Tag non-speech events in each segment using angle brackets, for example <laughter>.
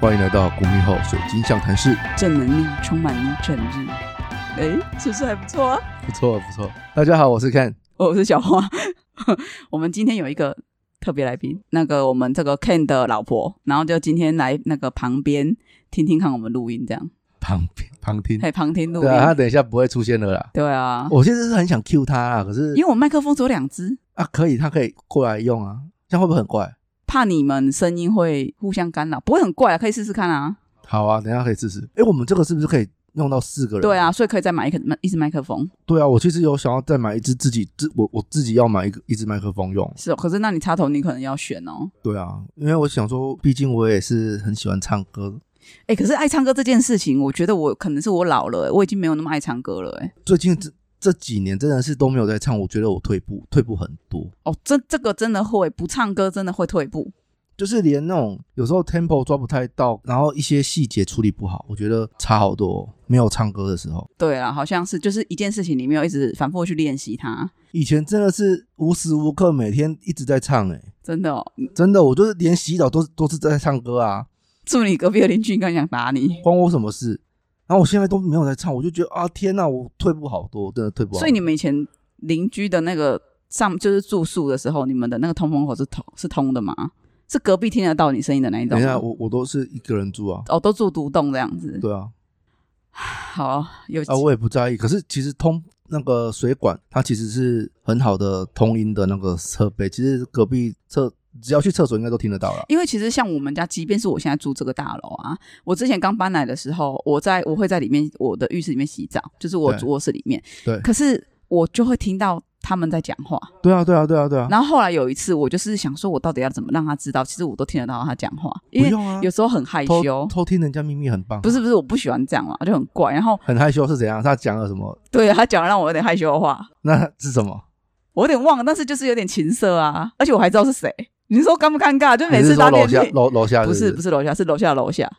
欢迎来到古米后水晶象谈室，正能量充满你整日。哎，是不是还不错啊？不错不错。大家好，我是 Ken，我是小花。<laughs> 我们今天有一个特别来宾，那个我们这个 Ken 的老婆，然后就今天来那个旁边听听看我们录音，这样旁边旁听。嘿，旁听录音对啊，他。等一下不会出现了啦。对啊，我现在是很想 Q 他啊，可是因为我麦克风只有两只，啊可以，他可以过来用啊，这样会不会很怪？怕你们声音会互相干扰，不会很怪啊，可以试试看啊。好啊，等一下可以试试。哎，我们这个是不是可以用到四个人？对啊，所以可以再买一个一支麦克风。对啊，我其实有想要再买一支自己自我我自己要买一个一支麦克风用。是哦，可是那你插头你可能要选哦。对啊，因为我想说，毕竟我也是很喜欢唱歌。哎，可是爱唱歌这件事情，我觉得我可能是我老了，我已经没有那么爱唱歌了。哎，最近这这几年真的是都没有在唱，我觉得我退步退步很多。哦，这这个真的会不唱歌，真的会退步。就是连那种有时候 tempo 抓不太到，然后一些细节处理不好，我觉得差好多哦。没有唱歌的时候，对啊，好像是就是一件事情，你没有一直反复去练习它，以前真的是无时无刻每天一直在唱，诶，真的哦。真的，我就是连洗澡都都是在唱歌啊，祝你隔壁的邻居刚想打你，关我什么事？然后我现在都没有在唱，我就觉得啊，天呐，我退步好多，真的退步好多。所以你们以前邻居的那个上就是住宿的时候，你们的那个通风口是通是通的吗？是隔壁听得到你声音的那一种？等一下，我我都是一个人住啊，哦，都住独栋这样子。对啊，<sighs> 好，有啊，我也不在意。可是其实通那个水管，它其实是很好的通音的那个设备，其实隔壁厕只要去厕所应该都听得到了。因为其实像我们家，即便是我现在住这个大楼啊，我之前刚搬来的时候，我在我会在里面我的浴室里面洗澡，就是我主卧室里面，对可是我就会听到他们在讲话。对啊，对啊，对啊，对啊。然后后来有一次，我就是想说，我到底要怎么让他知道，其实我都听得到他讲话，因为有时候很害偷羞。偷听人家秘密很棒。不是不是，我不喜欢这样嘛，就很怪。然后很害羞是怎样？他讲了什么？对他讲了让我有点害羞的话，那是什么？我有点忘了，但是就是有点情色啊，而且我还知道是谁。你说尴不尴尬？就每次搭电梯，下楼楼下不是是不是楼下，是楼下楼下，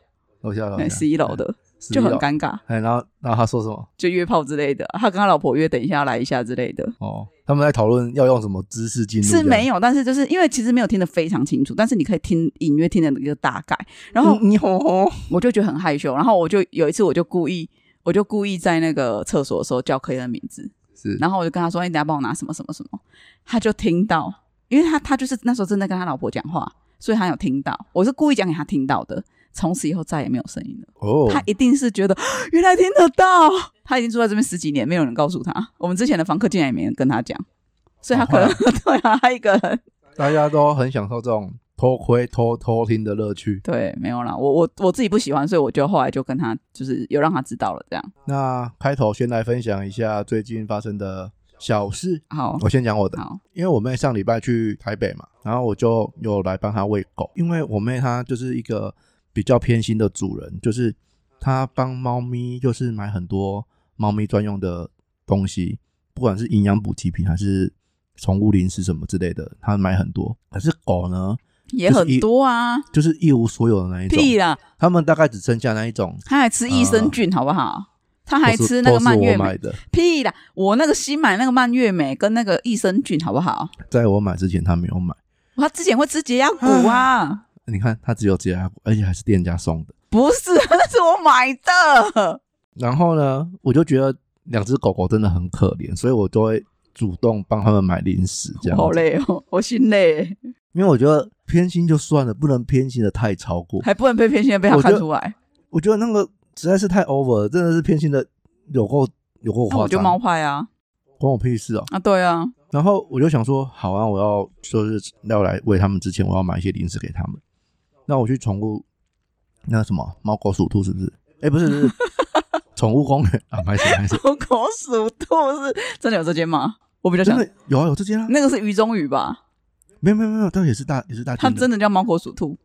楼下楼十一楼的，11就很楼尴尬，哎，然后然后他说什么？就约炮之类的。他跟他老婆约，等一下要来一下之类的。哦，他们在讨论要用什么姿势进入，有。是没有，但是就是因为其实没有听得非常清楚，但是你可以听隐约听的一个大概。然后你吼，我就觉得很害羞，然后我就有一次我就故意，我就故意在那个厕所的时候叫客人的名字，是，然后我就跟他说：“哎、你等一下帮我拿什么什么什么。”他就听到，因为他他就是那时候正在跟他老婆讲话，所以他有听到。我是故意讲给他听到的。从此以后再也没有声音了。哦，他一定是觉得原来听得到，他已经住在这边十几年，没有人告诉他。我们之前的房客竟然也没人跟他讲，所以他可能、<laughs> 对啊，他一个人大家都很享受这种偷窥、偷偷听的乐趣。对没有啦。我我我自己不喜欢，所以我就后来就跟他就是有让他知道了这样。那开头先来分享一下最近发生的小事。好我先讲我的，好，因为我妹上礼拜去台北嘛，然后我就有来帮她喂狗，因为我妹她就是一个比较偏心的主人，就是她帮猫咪就是买很多猫咪专用的东西，不管是营养补给品还是宠物零食什么之类的，她买很多。可是狗呢，也很多啊，就是一无所有的那一种，屁啦，他们大概只剩下那一种，他还吃益生菌，好不好？他还吃那个蔓越莓，的，屁啦！我那个新买那个蔓越莓跟那个益生菌，好不好？在我买之前他没有买。他之前会吃解压骨啊，你看，他只有解压骨，而且还是店家送的。不是，<laughs> 那是我买的。然后呢，我就觉得两只狗狗真的很可怜，所以我都会主动帮他们买零食，这样好累哦，我心累，因为我觉得偏心就算了，不能偏心的太超过。还不能被偏心的被他看出来。我觉得那个实在是太 over，了真的是偏心的有够有够夸张，那我就猫派啊，关我屁事哦。啊，对啊，然后我就想说，好啊，我要就是要来喂他们之前，我要买一些零食给他们。那我去宠物那什么猫狗鼠兔是不是？哎，不是，不是 <laughs> 宠物公园啊，买什么买什么？狗狗鼠兔是真的有这间吗？我比较想，有啊，有这间啊？那个是鱼中鱼吧？没有没有没有，但也是大也是大它间的，真的叫猫狗鼠兔。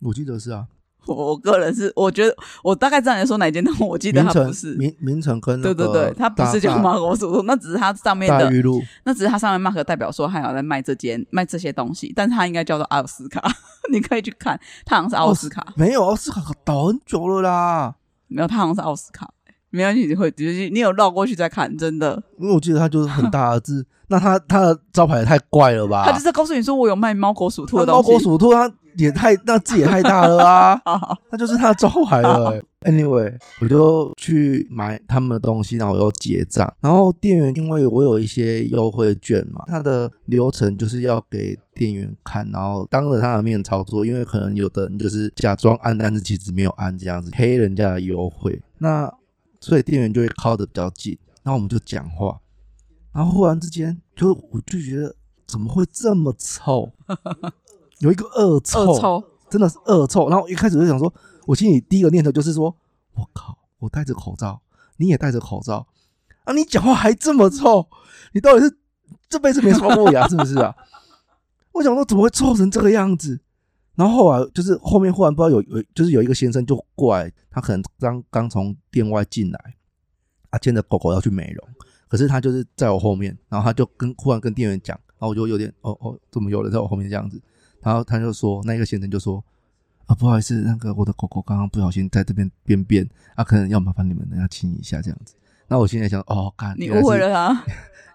我记得是啊。<laughs> 我我个人是，我觉得我大概知道你说哪间，但我记得名城它不是。名名城跟那个对对对，它不是叫大猫狗鼠兔，那只是它上面的，那只是它上面 mark 代表说还有在卖这间卖这些东西，但是它应该叫做奥斯卡，<laughs> 你可以去看，它好像是奥斯卡，没有奥斯卡倒很久了啦。没有，它好像是奥斯卡，没关系，你会就是你有绕过去再看，真的，因为我记得它就是很大的字，<laughs> 那它它的招牌也太怪了吧？他就是在告诉你说我有卖猫狗鼠兔的它猫东西，狗鼠兔，它也太那字也太大了啊！<laughs> 好好，那就是他的招牌了、欸。Anyway，我就去买他们的东西，然后我又结账。然后店员因为我有一些优惠券嘛，他的流程就是要给店员看，然后当着他的面操作。因为可能有的人就是假装按，但是其实没有按这样子，黑人家的优惠。那所以店员就会靠的比较近，然后我们就讲话。然后忽然之间，就我就觉得怎么会这么臭？有一个恶臭，恶臭，真的是恶臭。然后一开始就想说，我心里第一个念头就是说，我靠，我戴着口罩，你也戴着口罩啊，你讲话还这么臭，你到底是这辈子没刷过牙是不是啊？我想说怎么会臭成这个样子？然后后来就是后面忽然不知道有有就是有一个先生就过来，他可能刚刚从店外进来，啊，牵着狗狗要去美容，可是他就是在我后面，然后他就跟忽然跟店员讲，然后我就有点哦哦，怎么有人在我后面这样子？然后他就说，那个先生就说啊，不好意思，那个我的狗狗刚刚不小心在这边便便，啊，可能要麻烦你们等下亲一下这样子。那我现在想，哦，干，你误会了他。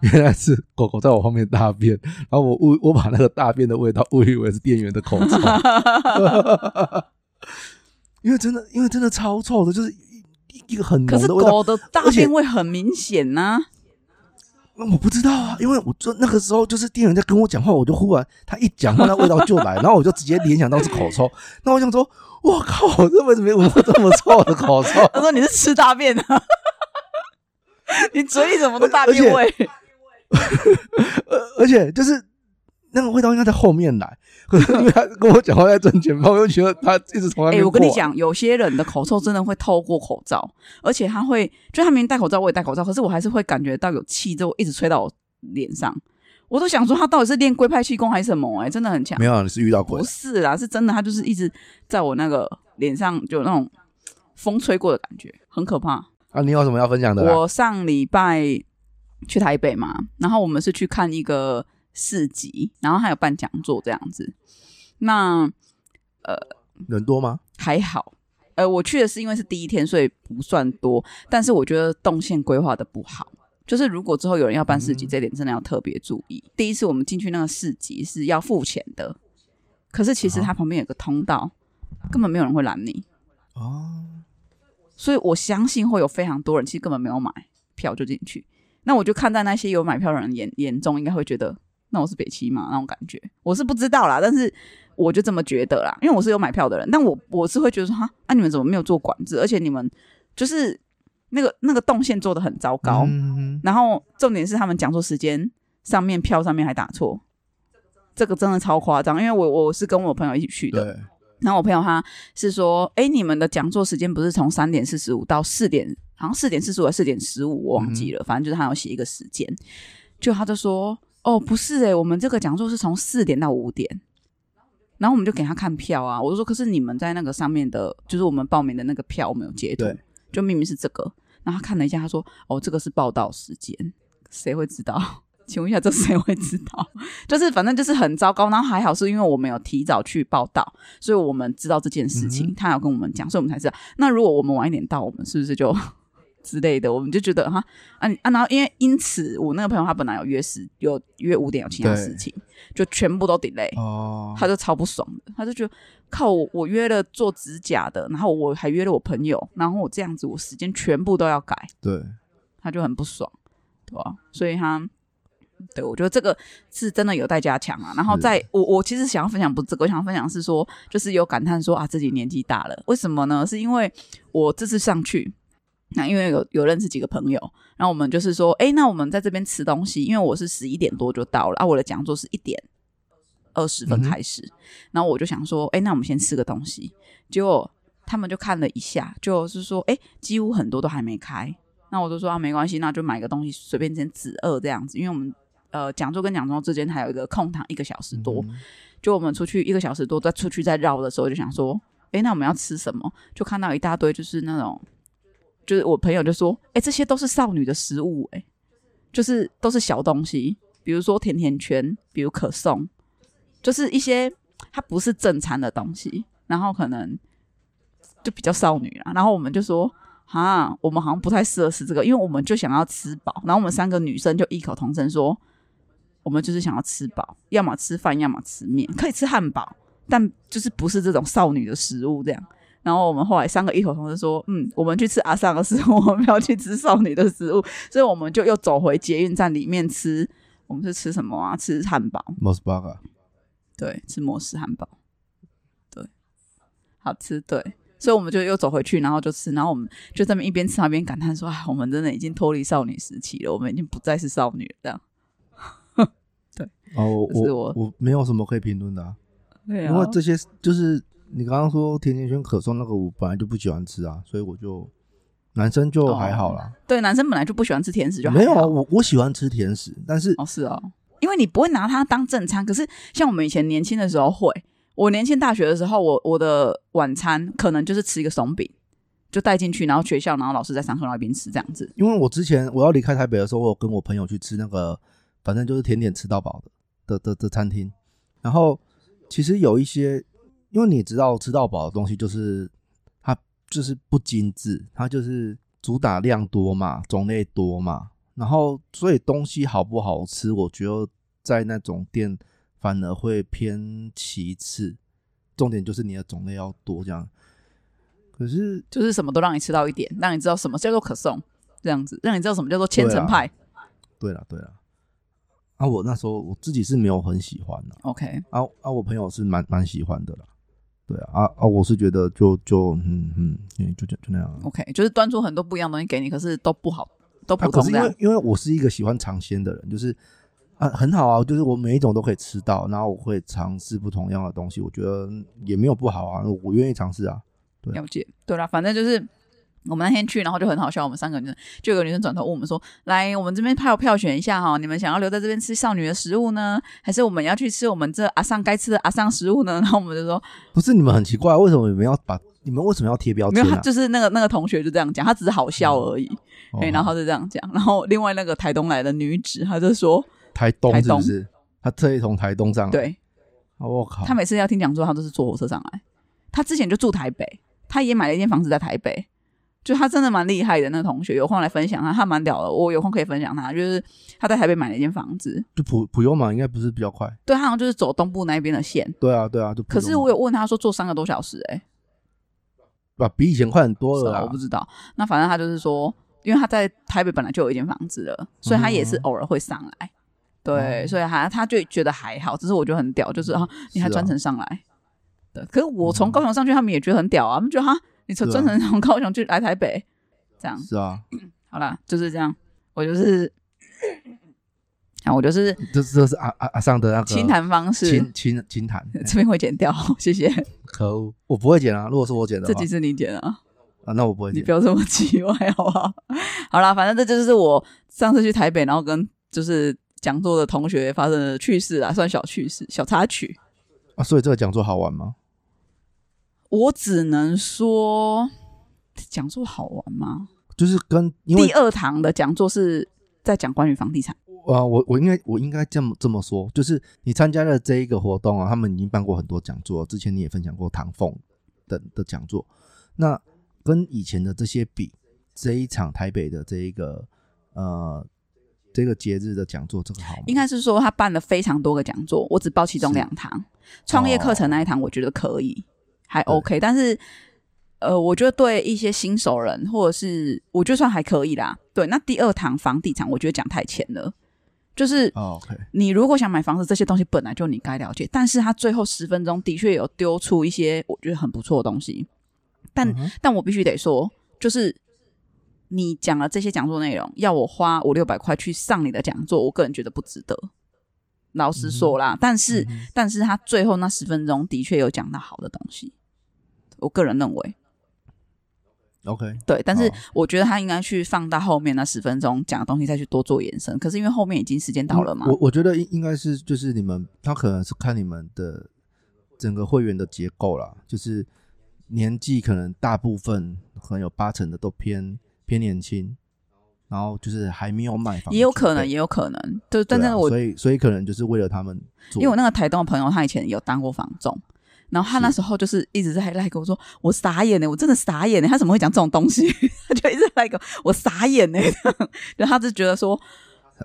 <laughs> 原来是狗狗在我后面大便，然后我误我把那个大便的味道误以为是店员的口臭，<laughs> 因为真的，因为真的超臭的，就是一一个很可是。狗的大便味很明显呐、那我不知道啊，因为我就那个时候就是店员在跟我讲话，我就忽然他一讲话，那味道就来，然后我就直接联想到是口臭。那我想说，我靠，我这为什么闻过这么臭的口臭。他说你是吃大便的、<laughs> 你嘴里怎么都大便味？<laughs> 呃，而且就是那个味道应该在后面来，可 <laughs> 是因为他跟我讲话在正前方，我就觉得他一直从那哎、边。我跟你，讲，有些人的口臭真的会透过口罩，而且他会，就他明明戴口罩，我也戴口罩，可是我还是会感觉到有气之后一直吹到我脸上，我都想说他到底是练龟派气功还是什么、哎，真的很强没。有啊，你是遇到鬼不？是啦，是真的，他就是一直在我那个脸上就有那种风吹过的感觉，很可怕。啊，你有什么要分享的啊？我上礼拜去台北嘛，然后我们是去看一个市集，然后还有办讲座这样子。那呃人多吗？还好，呃，我去的是因为是第一天，所以不算多，但是我觉得动线规划的不好。就是如果之后有人要办市集，嗯这点真的要特别注意。第一次我们进去那个市集是要付钱的，可是其实它旁边有个通道，根本没有人会拦你。哦，所以我相信会有非常多人其实根本没有买票就进去。那我就看在那些有买票的人眼眼中，应该会觉得那我是北七嘛那种感觉，我是不知道啦，但是我就这么觉得啦，因为我是有买票的人，但我我是会觉得说哈，啊你们怎么没有做管制，而且你们就是那个那个动线做的很糟糕，嗯然后重点是他们讲错时间，上面票上面还打错，这个真的超夸张，因为我我是跟我朋友一起去的，然后我朋友他是说，哎，你们的讲座时间不是从三点四十五到四点，好像四点四十五还是四点十五，我忘记了，反正就是他有写一个时间。就他就说，哦，不是诶，我们这个讲座是从四点到五点。然后我们就给他看票啊，我就说，可是你们在那个上面的，就是我们报名的那个票，我们有截图，就明明是这个。然后他看了一下，他说，哦，这个是报道时间，谁会知道？<laughs> 请问一下，这谁会知道？<laughs> 就是反正就是很糟糕。然后还好是因为我们有提早去报道，所以我们知道这件事情，嗯他要跟我们讲，所以我们才知道。那如果我们晚一点到，我们是不是就之类的？我们就觉得哈啊啊，然后因为因此，我那个朋友他本来有约时有约五点有其他事情，就全部都 delay，、哦，他就超不爽的，他就觉得靠我我约了做指甲的，然后我还约了我朋友，然后我这样子我时间全部都要改，对，他就很不爽，对吧、所以他对我觉得这个是真的有待加强啊。然后是在我我其实想要分享不是这个，我想分享是说，就是有感叹说啊自己年纪大了，为什么呢？是因为我这次上去。那因为有有认识几个朋友，然后我们就是说，哎，那我们在这边吃东西，因为我是十一点多就到了，啊，我的讲座是一点二十分开始，然后我就想说，哎，那我们先吃个东西，结果他们就看了一下，就是说，哎，几乎很多都还没开，那我就说啊，没关系，那就买个东西随便先止饿这样子，因为我们呃讲座跟讲座之间还有一个空堂一个小时多，嗯就我们出去一个小时多，再出去再绕的时候，就想说，哎，那我们要吃什么？就看到一大堆就是那种，就是我朋友就说，诶，这些都是少女的食物、诶，就是都是小东西，比如说甜甜圈，比如可颂，就是一些它不是正餐的东西，然后可能就比较少女啦。然后我们就说，哈，我们好像不太适合吃这个，因为我们就想要吃饱。然后我们三个女生就异口同声说，我们就是想要吃饱，要么吃饭，要么吃面，可以吃汉堡，但就是不是这种少女的食物这样。然后我们后来三个异口同声说，嗯，我们去吃阿尚的食物，<laughs> 我们要去吃少女的食物，所以我们就又走回捷运站里面吃。我们是吃什么啊？吃汉堡，Mos Burger，对，吃摩斯汉堡，对，好吃，对，所以我们就又走回去，然后就吃，然后我们就这么一边吃一边感叹说：“哎，我们真的已经脱离少女时期了，我们已经不再是少女了。”这样，<laughs> 哦，我这是我我我没有什么可以评论的、啊，对啊因为这些就是你刚刚说甜甜圈可颂那个，我本来就不喜欢吃啊，所以我就男生就还好啦。对男生本来就不喜欢吃甜食，就还没有啊，我我喜欢吃甜食，但是哦，是哦，因为你不会拿它当正餐。可是像我们以前年轻的时候会，我年轻大学的时候，我我的晚餐可能就是吃一个松饼，就带进去，然后学校，然后老师在上课那边吃这样子。因为我之前我要离开台北的时候，我有跟我朋友去吃那个，反正就是甜点吃到饱的的的的餐厅。然后其实有一些，因为你知道吃到饱的东西就是它就是不精致，它就是主打量多嘛，种类多嘛。然后所以东西好不好吃，我觉得在那种店反而会偏其次，重点就是你的种类要多这样。可是就是什么都让你吃到一点，让你知道什么叫做可颂，这样子，让你知道什么叫做千层派。对了对了，啊，我那时候我自己是没有很喜欢的、OK，啊啊，我朋友是蛮蛮喜欢的啦。对啊啊啊，我是觉得就就嗯嗯嗯，就就就那样啊。OK，就是端出很多不一样的东西给你，可是都不好，都啊可是因为。因为我是一个喜欢尝鲜的人，就是啊很好啊，就是我每一种都可以吃到，然后我会尝试不同样的东西，我觉得也没有不好啊，我愿意尝试啊。对了解，对啦，反正就是我们那天去，然后就很好笑。我们三个女生，就有个女生转头问我们说：“来，我们这边票票选一下哈，你们想要留在这边吃少女的食物呢，还是我们要去吃我们这阿尚该吃的阿尚食物呢？” <laughs> 然后我们就说不是你们很奇怪，为什么你们要把你们为什么要贴：“标签没有？就是那个那个同学就这样讲，他只是好笑而已。哦对，然后就这样讲。然后另外那个台东来的女子，她就说台东是不是？他特意从台东上：“来，对哦我靠，她每次要听讲座，她都是坐火车上来。她之前就住台北，她也买了一间房子在台北。”就他真的蛮厉害的，那个同学有空来分享他，他蛮屌的。我有空可以分享他，就是他在台北买了一间房子，就普普悠嘛应该不是比较快？对，他好像就是走东部那边的线。对啊对啊，就可是我有问他说坐三个多小时、欸，啊比以前快很多了。我不知道。那反正他就是说，因为他在台北本来就有一间房子了，所以他也是偶尔会上来。对，哦所以还他就觉得还好，只是我觉得很屌，就是啊，你还专程上来。对，可是我从高雄上去，他们也觉得很屌啊，他们觉得哈，你从专程从高雄去来台北，这样是啊，<clears throat> 好啦，就是这样。我就是，啊，我就是这这是阿阿阿上的那个清谈方式清，清清谈，这边会剪掉，谢谢。<laughs> 可恶，我不会剪啊。如果是我剪的这集是你剪的啊，啊，那我不会剪你不。要这么奇怪好不好？好啦，反正这就是我上次去台北，然后跟就是讲座的同学发生的趣事啊，算小趣事、小插曲。啊，所以这个讲座好玩吗？我只能说，讲座好玩吗？就是跟因为第二堂的讲座是在讲关于房地产，啊，我我应该我应该这么这么说，就是你参加了这一个活动啊，他们已经办过很多讲座，之前你也分享过唐凤等的讲座，那跟以前的这些比，这一场台北的这一个呃这个节日的讲座，这个好吗？应该是说他办了非常多个讲座，我只报其中两堂。创业课程那一堂我觉得可以，还 OK，但是呃，我觉得对一些新手人或者是我觉得算还可以啦。对，那第二堂房地产我觉得讲太浅了，就是你如果想买房子，这些东西本来就你该了解，但是他最后十分钟的确有丢出一些我觉得很不错的东西，但、嗯但我必须得说，就是你讲了这些讲座内容，要我花五六百块去上你的讲座，我个人觉得不值得。老实说啦，但是、嗯但是他最后那十分钟的确有讲到好的东西，我个人认为 OK，对，但是我觉得他应该去放到后面那十分钟讲的东西再去多做延伸。可是因为后面已经时间到了嘛，我我觉得应应该是就是你们，他可能是看你们的整个会员的结构啦，就是年纪可能大部分可能有八成的都偏偏年轻，然后就是还没有买房，也有可能，也有可能，就，但是我所以所以可能就是为了他们做，因为我那个台东的朋友，他以前有当过房仲，然后他那时候就是一直在赖跟我说，我傻眼呢，我真的傻眼呢，他怎么会讲这种东西？<laughs> 他就一直在跟我傻眼呢，<laughs> 然后他就觉得说，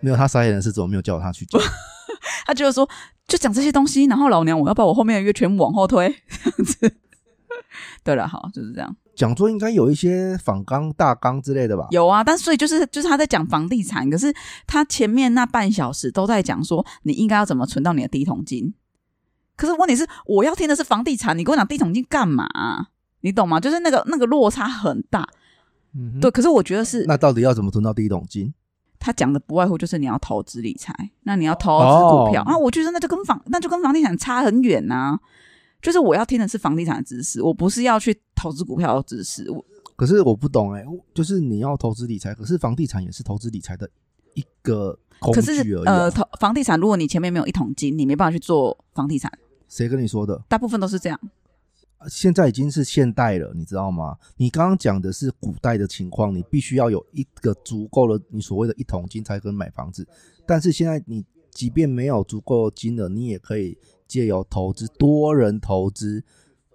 没有他傻眼的是怎么没有叫他去讲，<laughs> 他觉得说就讲这些东西，然后老娘我要把我后面的约全部往后推，这样子。对了，好，就是这样。讲座应该有一些仿纲、大纲之类的吧？有啊，但所以就是就是他在讲房地产，可是他前面那半小时都在讲说你应该要怎么存到你的第一桶金。可是问题是，我要听的是房地产，你跟我讲第一桶金干嘛？你懂吗？就是那个那个落差很大。嗯，对，可是我觉得是那到底要怎么存到第一桶金？他讲的不外乎就是你要投资理财，那你要投资股票，哦那我觉得那就跟房那就跟房地产差很远呐、就是我要听的是房地产的知识，我不是要去投资股票的知识。我可是我不懂哎、就是你要投资理财，可是房地产也是投资理财的一个工可具而已。呃，投房地产，如果你前面没有一桶金，你没办法去做房地产，谁跟你说的？大部分都是这样。现在已经是现代了，你知道吗？你刚刚讲的是古代的情况，你必须要有一个足够的你所谓的一桶金才可以买房子。但是现在你即便没有足够的金额，你也可以借由投资多人投资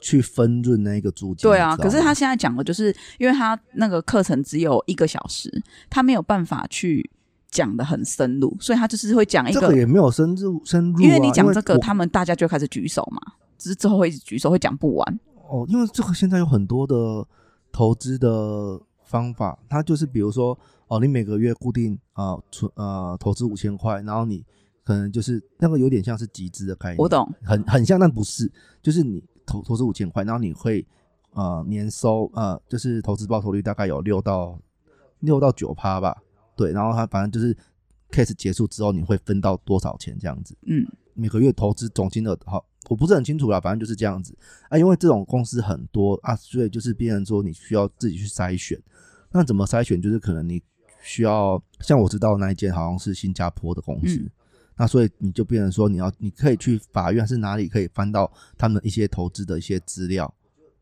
去分润那个租金。对啊，可是他现在讲的就是，因为他那个课程只有一个小时，他没有办法去讲的很深入，所以他就是会讲一这个，个也没有深入深入、啊，因为你讲这个，他们大家就开始举手嘛，只是之后会一直举手，会讲不完。哦，因为这个现在有很多的投资的方法，它就是比如说哦，你每个月固定啊存呃投资五千块，然后你可能就是那个有点像是集资的概念，我懂，很很像，但不是，就是你投投资五千块，然后你会呃年收呃就是投资报酬率大概有六到六到九趴吧，对，然后他反正就是 case 结束之后你会分到多少钱这样子，嗯，每个月投资总金额好，我不是很清楚啦，反正就是这样子啊。因为这种公司很多啊，所以就是变成说你需要自己去筛选。那怎么筛选？就是可能你需要像我知道那一间好像是新加坡的公司，嗯那所以你就变成说你要你可以去法院还是哪里可以翻到他们一些投资的一些资料。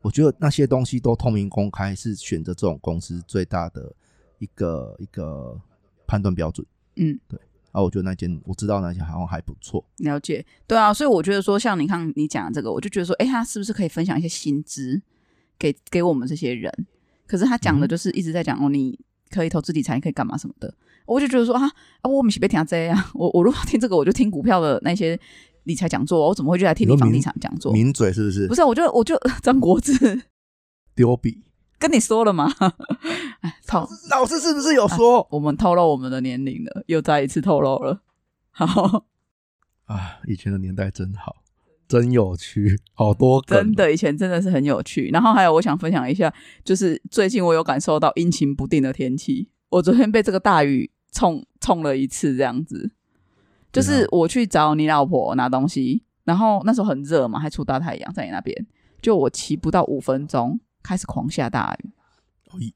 我觉得那些东西都透明公开，是选择这种公司最大的一个一个判断标准。嗯，对啊，我觉得那间我知道那间好像还不错。了解，对啊，所以我觉得说，像你看你讲的这个，我就觉得说，哎，他是不是可以分享一些薪资给给我们这些人？可是他讲的嗯就是一直在讲哦，你可以投资理财，你可以干嘛什么的，我就觉得说啊啊，我们是被听这样，我我如果听这个，我就听股票的那些理财讲座，我怎么会就来听你房地产讲座？抿嘴是不是不？是，我就我就 <laughs> 张国志丢笔。跟你说了吗，<laughs> 哎，透老师是不是有说？我们透露我们的年龄了，又再一次透露了。好，<laughs> 啊，以前的年代真好，真有趣，好多梗。真的，以前真的是很有趣。然后还有，我想分享一下，就是最近我有感受到阴晴不定的天气。我昨天被这个大雨冲冲了一次，这样子。就是我去找你老婆拿东西，然后那时候很热嘛，还出大太阳在你那边。就我骑不到五分钟，开始狂下大雨。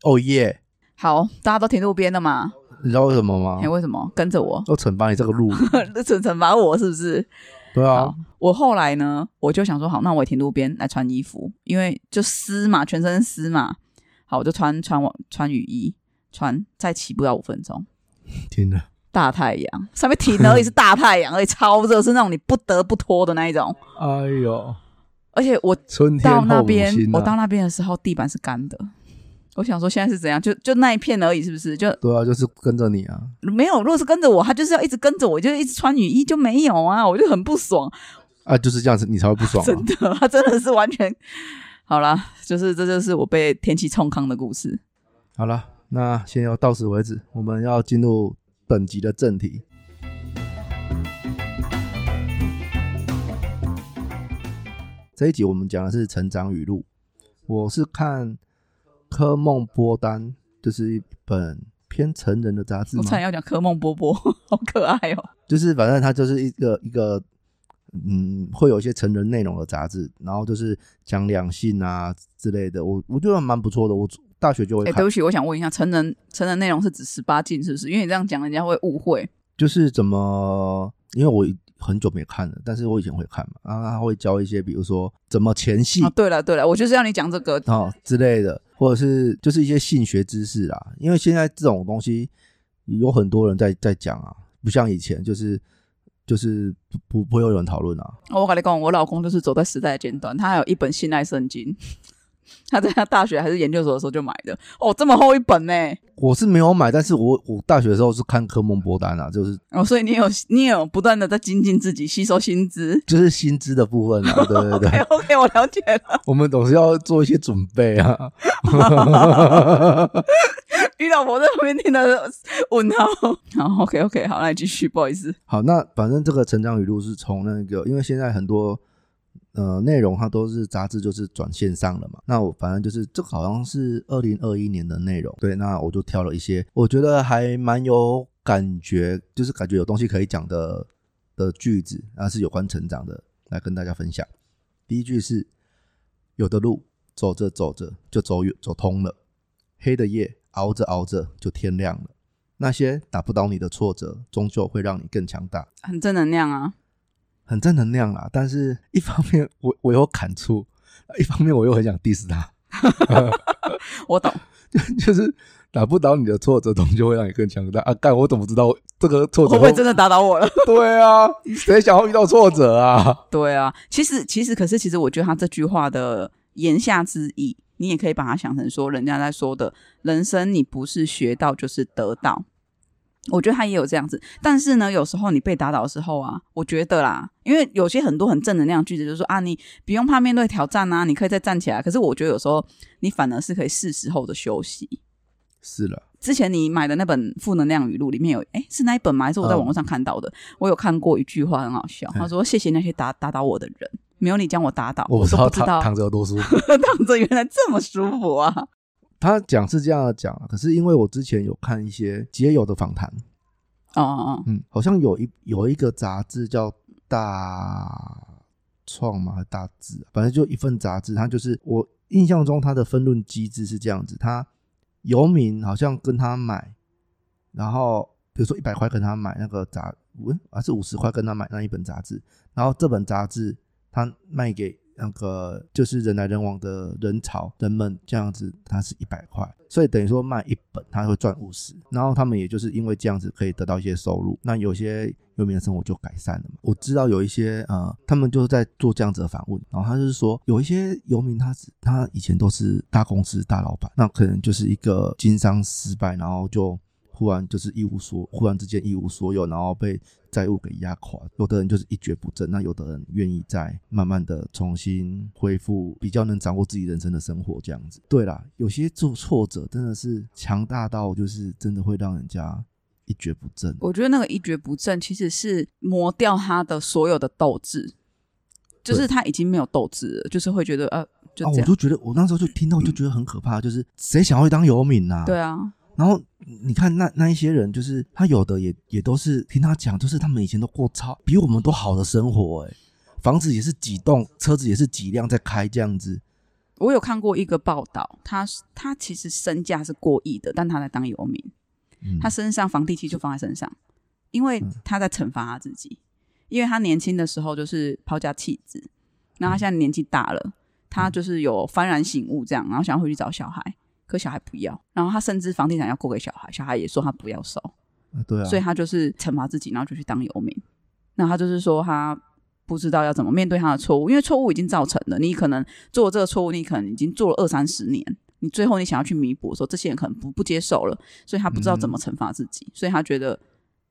哦耶！好，大家都停路边了嘛？你知道为什么吗哎、？为什么跟着我？要惩罚你这个路。惩 <laughs> 惩罚我是不是？对啊好，，我后来呢，我就想说，好，那我也停路边来穿衣服，因为就湿嘛，全身湿嘛。好，我就穿穿我穿雨衣，穿再骑不到五分钟，天哪！大太阳，上面停而已是大太阳，而且超热，是那种你不得不脱的那一种。<laughs> 哎呦，而且我到那边，啊我到那边的时候，地板是干的。我想说现在是怎样？就就那一片而已，是不是？就对啊，就是跟着你啊。没有。如果是跟着我，他就是要一直跟着我，就一直穿雨衣，就没有啊，<laughs> 我就很不爽。啊，就是这样子，你才会不爽、啊。<laughs> 真的，他真的是完全 <laughs> 好了，就是这就是我被天气冲康的故事。好了，那先要到此为止，我们要进入本集的正题。这一集我们讲的是成长语录，我是看科梦波丹，就是一本偏成人的杂志我差，点要讲科梦波波，<laughs> 好可爱哦。就是反正它就是一个一个，嗯，会有一些成人内容的杂志，然后就是讲两性啊之类的，我我觉得蛮不错的。我大学就会对不起，我想问一下，成人成人内容是指十八禁是不是？因为你这样讲，人家会误会。就是怎么，因为我很久没看了，但是我以前会看嘛，然后他会教一些，比如说怎么前戏啊，对了对了，我就是要你讲这个。哦之类的，或者是就是一些性学知识啦。因为现在这种东西有很多人在在讲啊，不像以前就是就是不不不会有人讨论啊。我跟你讲，我老公就是走在时代的尖端，他还有一本信赖圣经，他在他大学还是研究所的时候就买的。哦，这么厚一本呢？我是没有买，但是我我大学的时候是看科梦波丹啊，就是哦，所以你有你有不断的在精进自己，吸收薪资。就是薪资的部分啊，对对对，OK，我了解了。我们总是要做一些准备啊。<laughs> 你老婆在旁边听的问号。好，OK OK，好，那你继续，不好意思。好，那反正这个成长语录是从那个，因为现在很多呃内容它都是杂志，就是转线上了嘛。那我反正就是这好像是二零二一年的内容，对，那我就挑了一些我觉得还蛮有感觉，就是感觉有东西可以讲的的句子，那是有关成长的，来跟大家分享。第一句是：有的路走着走着就走远走通了，黑的夜熬着熬着就天亮了。那些打不倒你的挫折，终究会让你更强大。很正能量啊。很正能量啦，但是一方面我我有感触，一方面我又很想 diss 他，我懂，<laughs> 就是打不倒你的挫折，终究会让你更强大啊！干，我怎么知道这个挫折会不会真的打倒我了？<laughs> 对啊，谁想要遇到挫折啊？对啊，其实其实可是其实我觉得他这句话的言下之意，你也可以把它想成说，人家在说的人生，你不是学到就是得到。我觉得他也有这样子，但是呢，有时候你被打倒的时候啊，我觉得啦，因为有些很多很正能量的句子，就是说啊，你不用怕面对挑战啊，你可以再站起来。可是我觉得有时候你反而是可以是时候的休息。是了，之前你买的那本负能量语录里面有，哎，是那一本吗？还是我在网络上看到的？我有看过一句话很好笑，他说：“谢谢那些打打倒我的人，没有你将我打倒，我不知道都不知道躺躺着有多舒服。<laughs> 躺着原来这么舒服啊！他讲是这样讲，可是因为我之前有看一些街友的访谈，哦哦哦，嗯，好像有一有一个杂志叫大创嘛，大志啊，反正就一份杂志，它就是我印象中它的分论机制是这样子，他游民好像跟他买，然后比如说一百块跟他买那个杂，嗯，还是五十块跟他买那一本杂志，然后这本杂志他卖给那个就是人来人往的人潮人们这样子，它是一百块，所以等于说卖一本他会赚五十，然后他们也就是因为这样子可以得到一些收入，那有些游民的生活就改善了嘛。我知道有一些呃，他们就是在做这样子的访问，然后他就是说有一些游民他是他以前都是大公司大老板，那可能就是一个经商失败，然后就。忽然就是一无所，忽然之间一无所有，然后被债务给压垮。有的人就是一蹶不振，那有的人愿意再慢慢的重新恢复，比较能掌握自己人生的生活这样子。对啦，有些做挫折真的是强大到就是真的会让人家一蹶不振。我觉得那个一蹶不振其实是磨掉他的所有的斗志，就是他已经没有斗志了，就是会觉得呃，就啊，我就觉得我那时候就听到就觉得很可怕，就是谁想要当游民呐、对啊，然后你看那那一些人，就是他有的也也都是听他讲，就是他们以前都过超比我们都好的生活、欸，房子也是几栋，车子也是几辆在开这样子。我有看过一个报道，他他其实身价是过亿的，但他在当游民。嗯。他身上房地契就放在身上，因为他在惩罚他自己，因为他年轻的时候就是抛家弃子，然后他现在年纪大了，他就是有幡然醒悟这样，然后想要回去找小孩，可小孩不要，然后他甚至房地产要过给小孩，小孩也说他不要收，啊对啊，所以他就是惩罚自己，然后就去当游民。那他就是说他不知道要怎么面对他的错误，因为错误已经造成了，你可能做了这个错误，你可能已经做了二三十年，你最后你想要去弥补的时候，这些人可能不不接受了，所以他不知道怎么惩罚自己，所以他觉得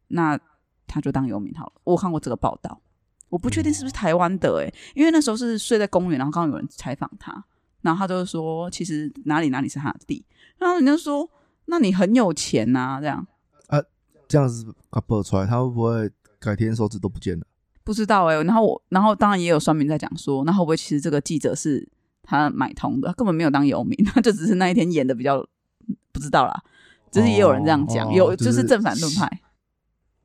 那他就当游民好了。我有看过这个报道，我不确定是不是台湾的诶、因为那时候是睡在公园，然后刚刚有人采访他，然后他就说其实哪里哪里是他的地，然后人家说那你很有钱呐、这样。这样子他播出来，他会不会改天手指都不见了？不知道哎、然后我，然后当然也有酸民在讲说，那会不会其实这个记者是他买通的，他根本没有当游民，他就只是那一天演的比较不知道啦，只是也有人这样讲，哦有就就是是正反论派，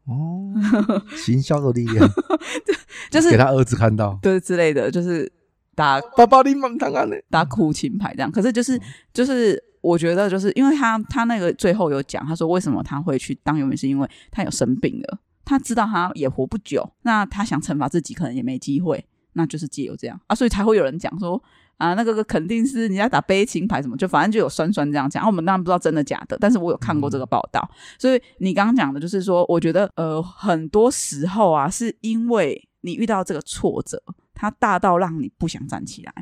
哦，<laughs> 行销的力量，<laughs> 就是给他儿子看到，对之类的，就是打爸爸你蛮当然的，打苦情牌这样。可是就是就是，我觉得就是因为他他那个最后有讲，他说为什么他会去当游民，是因为他有生病了，他知道他也活不久，那他想惩罚自己，可能也没机会，那就是借由这样啊，所以才会有人讲说。啊，那个肯定是你要打悲情牌什么，就反正就有酸酸这样讲。啊、我们当然不知道真的假的，但是我有看过这个报道。所以你刚刚讲的就是说，我觉得呃，很多时候啊，是因为你遇到这个挫折，它大到让你不想站起来。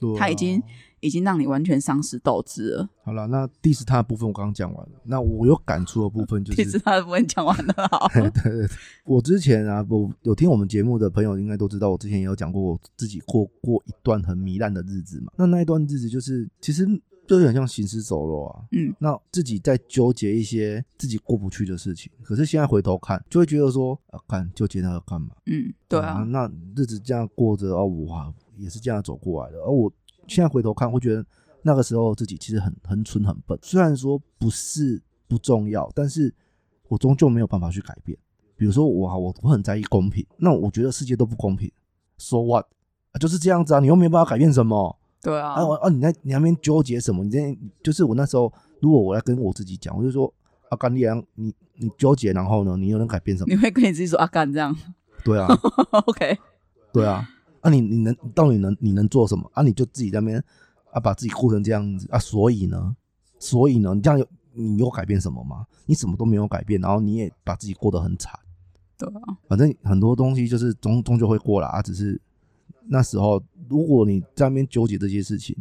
对啊他已经已经让你完全丧失斗志了。好了，那第十它的部分我刚刚讲完了，那我有感触的部分就是第十，他的部分讲完了，好，对对对，我之前啊，我有听我们节目的朋友应该都知道，我之前也有讲过我自己过过一段很糜烂的日子嘛。那那一段日子就是，其实就有点像行尸走肉啊。嗯，那自己在纠结一些自己过不去的事情，可是现在回头看，就会觉得说，啊，看纠结那个干嘛？嗯，对啊，那日子这样过着哦，我也是这样走过来的。而我现在回头看，会觉得那个时候自己其实很很蠢很笨。虽然说不是不重要，但是我终究没有办法去改变。比如说我啊，我我很在意公平，那我觉得世界都不公平，so what？啊，就是这样子啊，你又没有办法改变什么。对啊啊，我啊，你在你那边纠结什么？你在就是我那时候，如果我要跟我自己讲，我就说阿甘你啊，你你纠结，然后呢，你又能改变什么你？会跟你自己说阿甘这样对啊，，<laughs> OK，对啊，啊你你能到底能你能做什么啊？你就自己在那边啊把自己过成这样子啊，所以呢，所以呢，你这样有你有改变什么吗？你什么都没有改变，然后你也把自己过得很惨。对啊，反正很多东西就是终终究会过来啊，只是那时候如果你在那边纠结这些事情，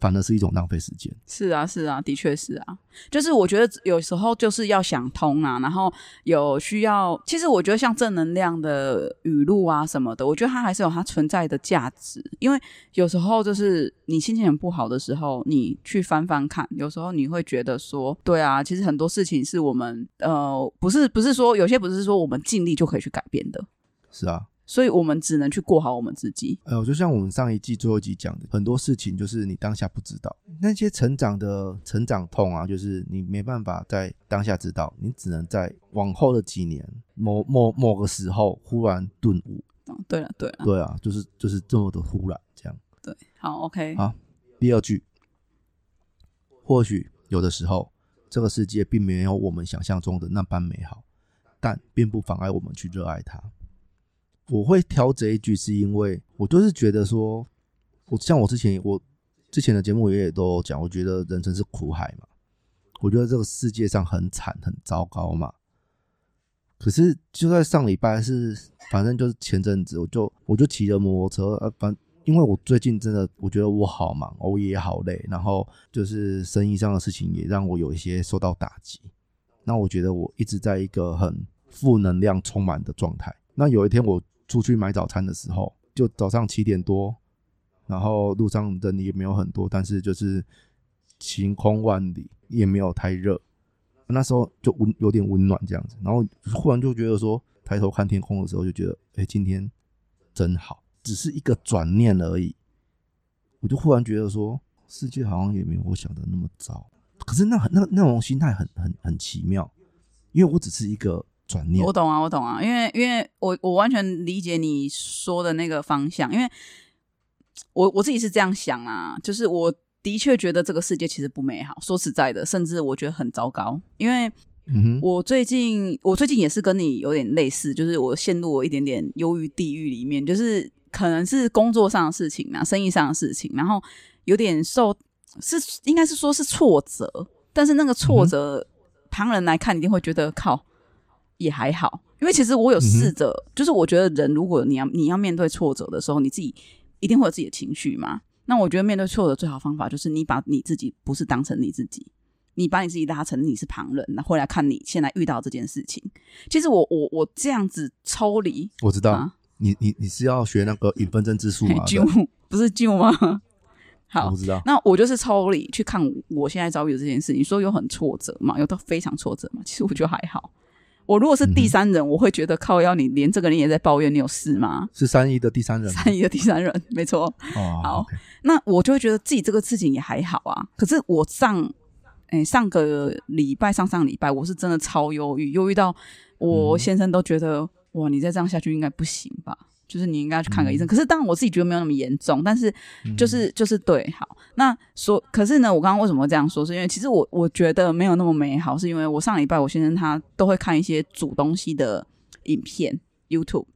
反而是一种浪费时间。是啊，是啊，的确是啊，就是我觉得有时候就是要想通啊，然后有需要，其实我觉得像正能量的语录啊什么的，我觉得它还是有它存在的价值，因为有时候就是你心情很不好的时候，你去翻翻看，有时候你会觉得说，对啊，其实很多事情是我们呃，不是不是说有些不是说我们尽力就可以去改变的，是啊，所以我们只能去过好我们自己。呃，就像我们上一季最后一集讲的，很多事情就是你当下不知道，那些成长的成长痛啊，就是你没办法在当下知道，你只能在往后的几年某某某个时候忽然顿悟。哦对了，对了，对啊，就是就是这么的忽然这样。对，好，OK，好第二句，或许有的时候这个世界并没有我们想象中的那般美好，但并不妨碍我们去热爱它。我会挑这一句，是因为我就是觉得说，我像我之前我之前的节目也也都讲，我觉得人生是苦海嘛，我觉得这个世界上很惨很糟糕嘛。可是就在上礼拜是，反正就是前阵子，我就我就骑着摩托车，呃，反因为我最近真的我觉得我好忙，我也好累，然后就是生意上的事情也让我有一些受到打击。那我觉得我一直在一个很负能量充满的状态。那有一天我出去买早餐的时候，就早上七点多，然后路上人也没有很多，但是就是晴空万里，也没有太热。那时候就温有点温暖这样子，然后忽然就觉得说，抬头看天空的时候就觉得，哎、今天真好，只是一个转念而已。我就忽然觉得说，世界好像也没有我想的那么糟。可是那那那种心态很很很奇妙，因为我只是一个转念。我，懂啊，我懂啊，因为因为我我完全理解你说的那个方向，因为我我自己是这样想啊，就是我的确觉得这个世界其实不美好，说实在的，甚至我觉得很糟糕，因为嗯，我最近我最近也是跟你有点类似，就是我陷入了一点点忧郁地狱里面，就是可能是工作上的事情啊，生意上的事情，然后有点受是应该是说是挫折，但是那个挫折、旁人来看一定会觉得靠也还好，因为其实我有试着，就是我觉得人如果你要你要面对挫折的时候，你自己一定会有自己的情绪嘛。那我觉得面对挫折最好方法就是你把你自己不是当成你自己，你把你自己拉成你是旁人，然后来看你现在遇到这件事情。其实我我我这样子抽离我知道，啊，你你你是要学那个影分针之术嘛？<laughs> 救不是救吗？好我，知道，那我就是抽离去看我现在遭遇的这件事。你说有很挫折嘛？有到非常挫折嘛？其实我觉得还好。我如果是第三人，我会觉得靠腰，你连这个人也在抱怨，你有事吗？是三一的第三人吗。三一的第三人，<laughs> 没错。哦，好那我就会觉得自己这个事情也还好啊。可是我上，哎、上个礼拜、上上礼拜，我是真的超忧郁，忧郁到我嗯先生都觉得，哇，你再这样下去应该不行吧？就是你应该去看个医生。可是当然我自己觉得没有那么严重，但是就是、就是对，好，那说，可是呢，我刚刚为什么会这样说？是因为其实我我觉得没有那么美好，是因为我上礼拜我先生他都会看一些煮东西的影片 YouTube，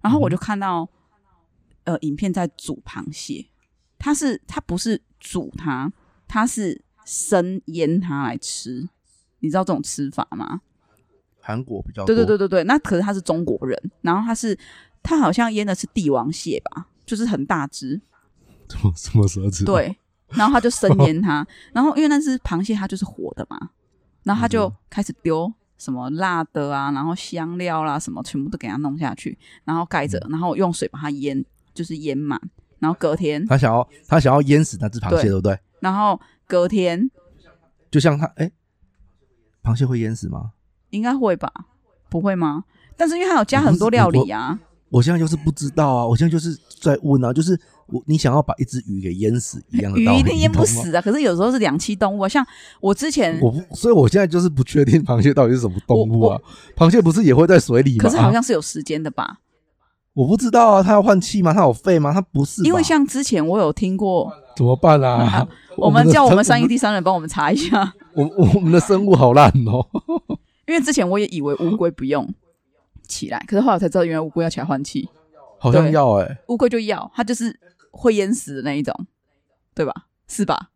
然后我就看到、呃影片在煮螃蟹，它是它不是煮它，它是生腌它来吃，你知道这种吃法吗？韩国比较对对多。对对对，那可是他是中国人，然后他是他好像腌的是帝王蟹吧，就是很大只，什么什么蛇子？，对，然后他就生腌它，<laughs> 然后因为那只螃蟹它就是活的嘛，然后他就嗯开始丢什么辣的啊，然后香料啦什么，全部都给它弄下去，然后盖着，嗯然后用水把它腌，就是腌满，然后隔天，他想要他想要淹死那只螃蟹，对对不对？然后隔天就像他哎，螃蟹会淹死吗？应该会吧？不会吗？但是因为它有加很多料理啊，我现在就是不知道啊，我现在就是在问啊，就是我你想要把一只鱼给淹死一样的道理，鱼一定淹不。死啊。可是有时候是两栖动物啊，像我之前，我不，所以我现在就是不确定螃蟹到底是什么动物啊？螃蟹不是也会在水里吗？可是好啊像是有时间的吧？我不知道啊，它要换气吗？它有肺吗？它不是，因为像之前我有听过，怎么办啊？<laughs> 我们叫我们生三一第三人帮我们查一下，我我们的生物好烂哦。<laughs> 因为之前我也以为乌龟不用起来，可是后来我才知道，原来乌龟要起来换气，好像要哎、乌龟就要，它就是会淹死的那一种，对吧？是吧？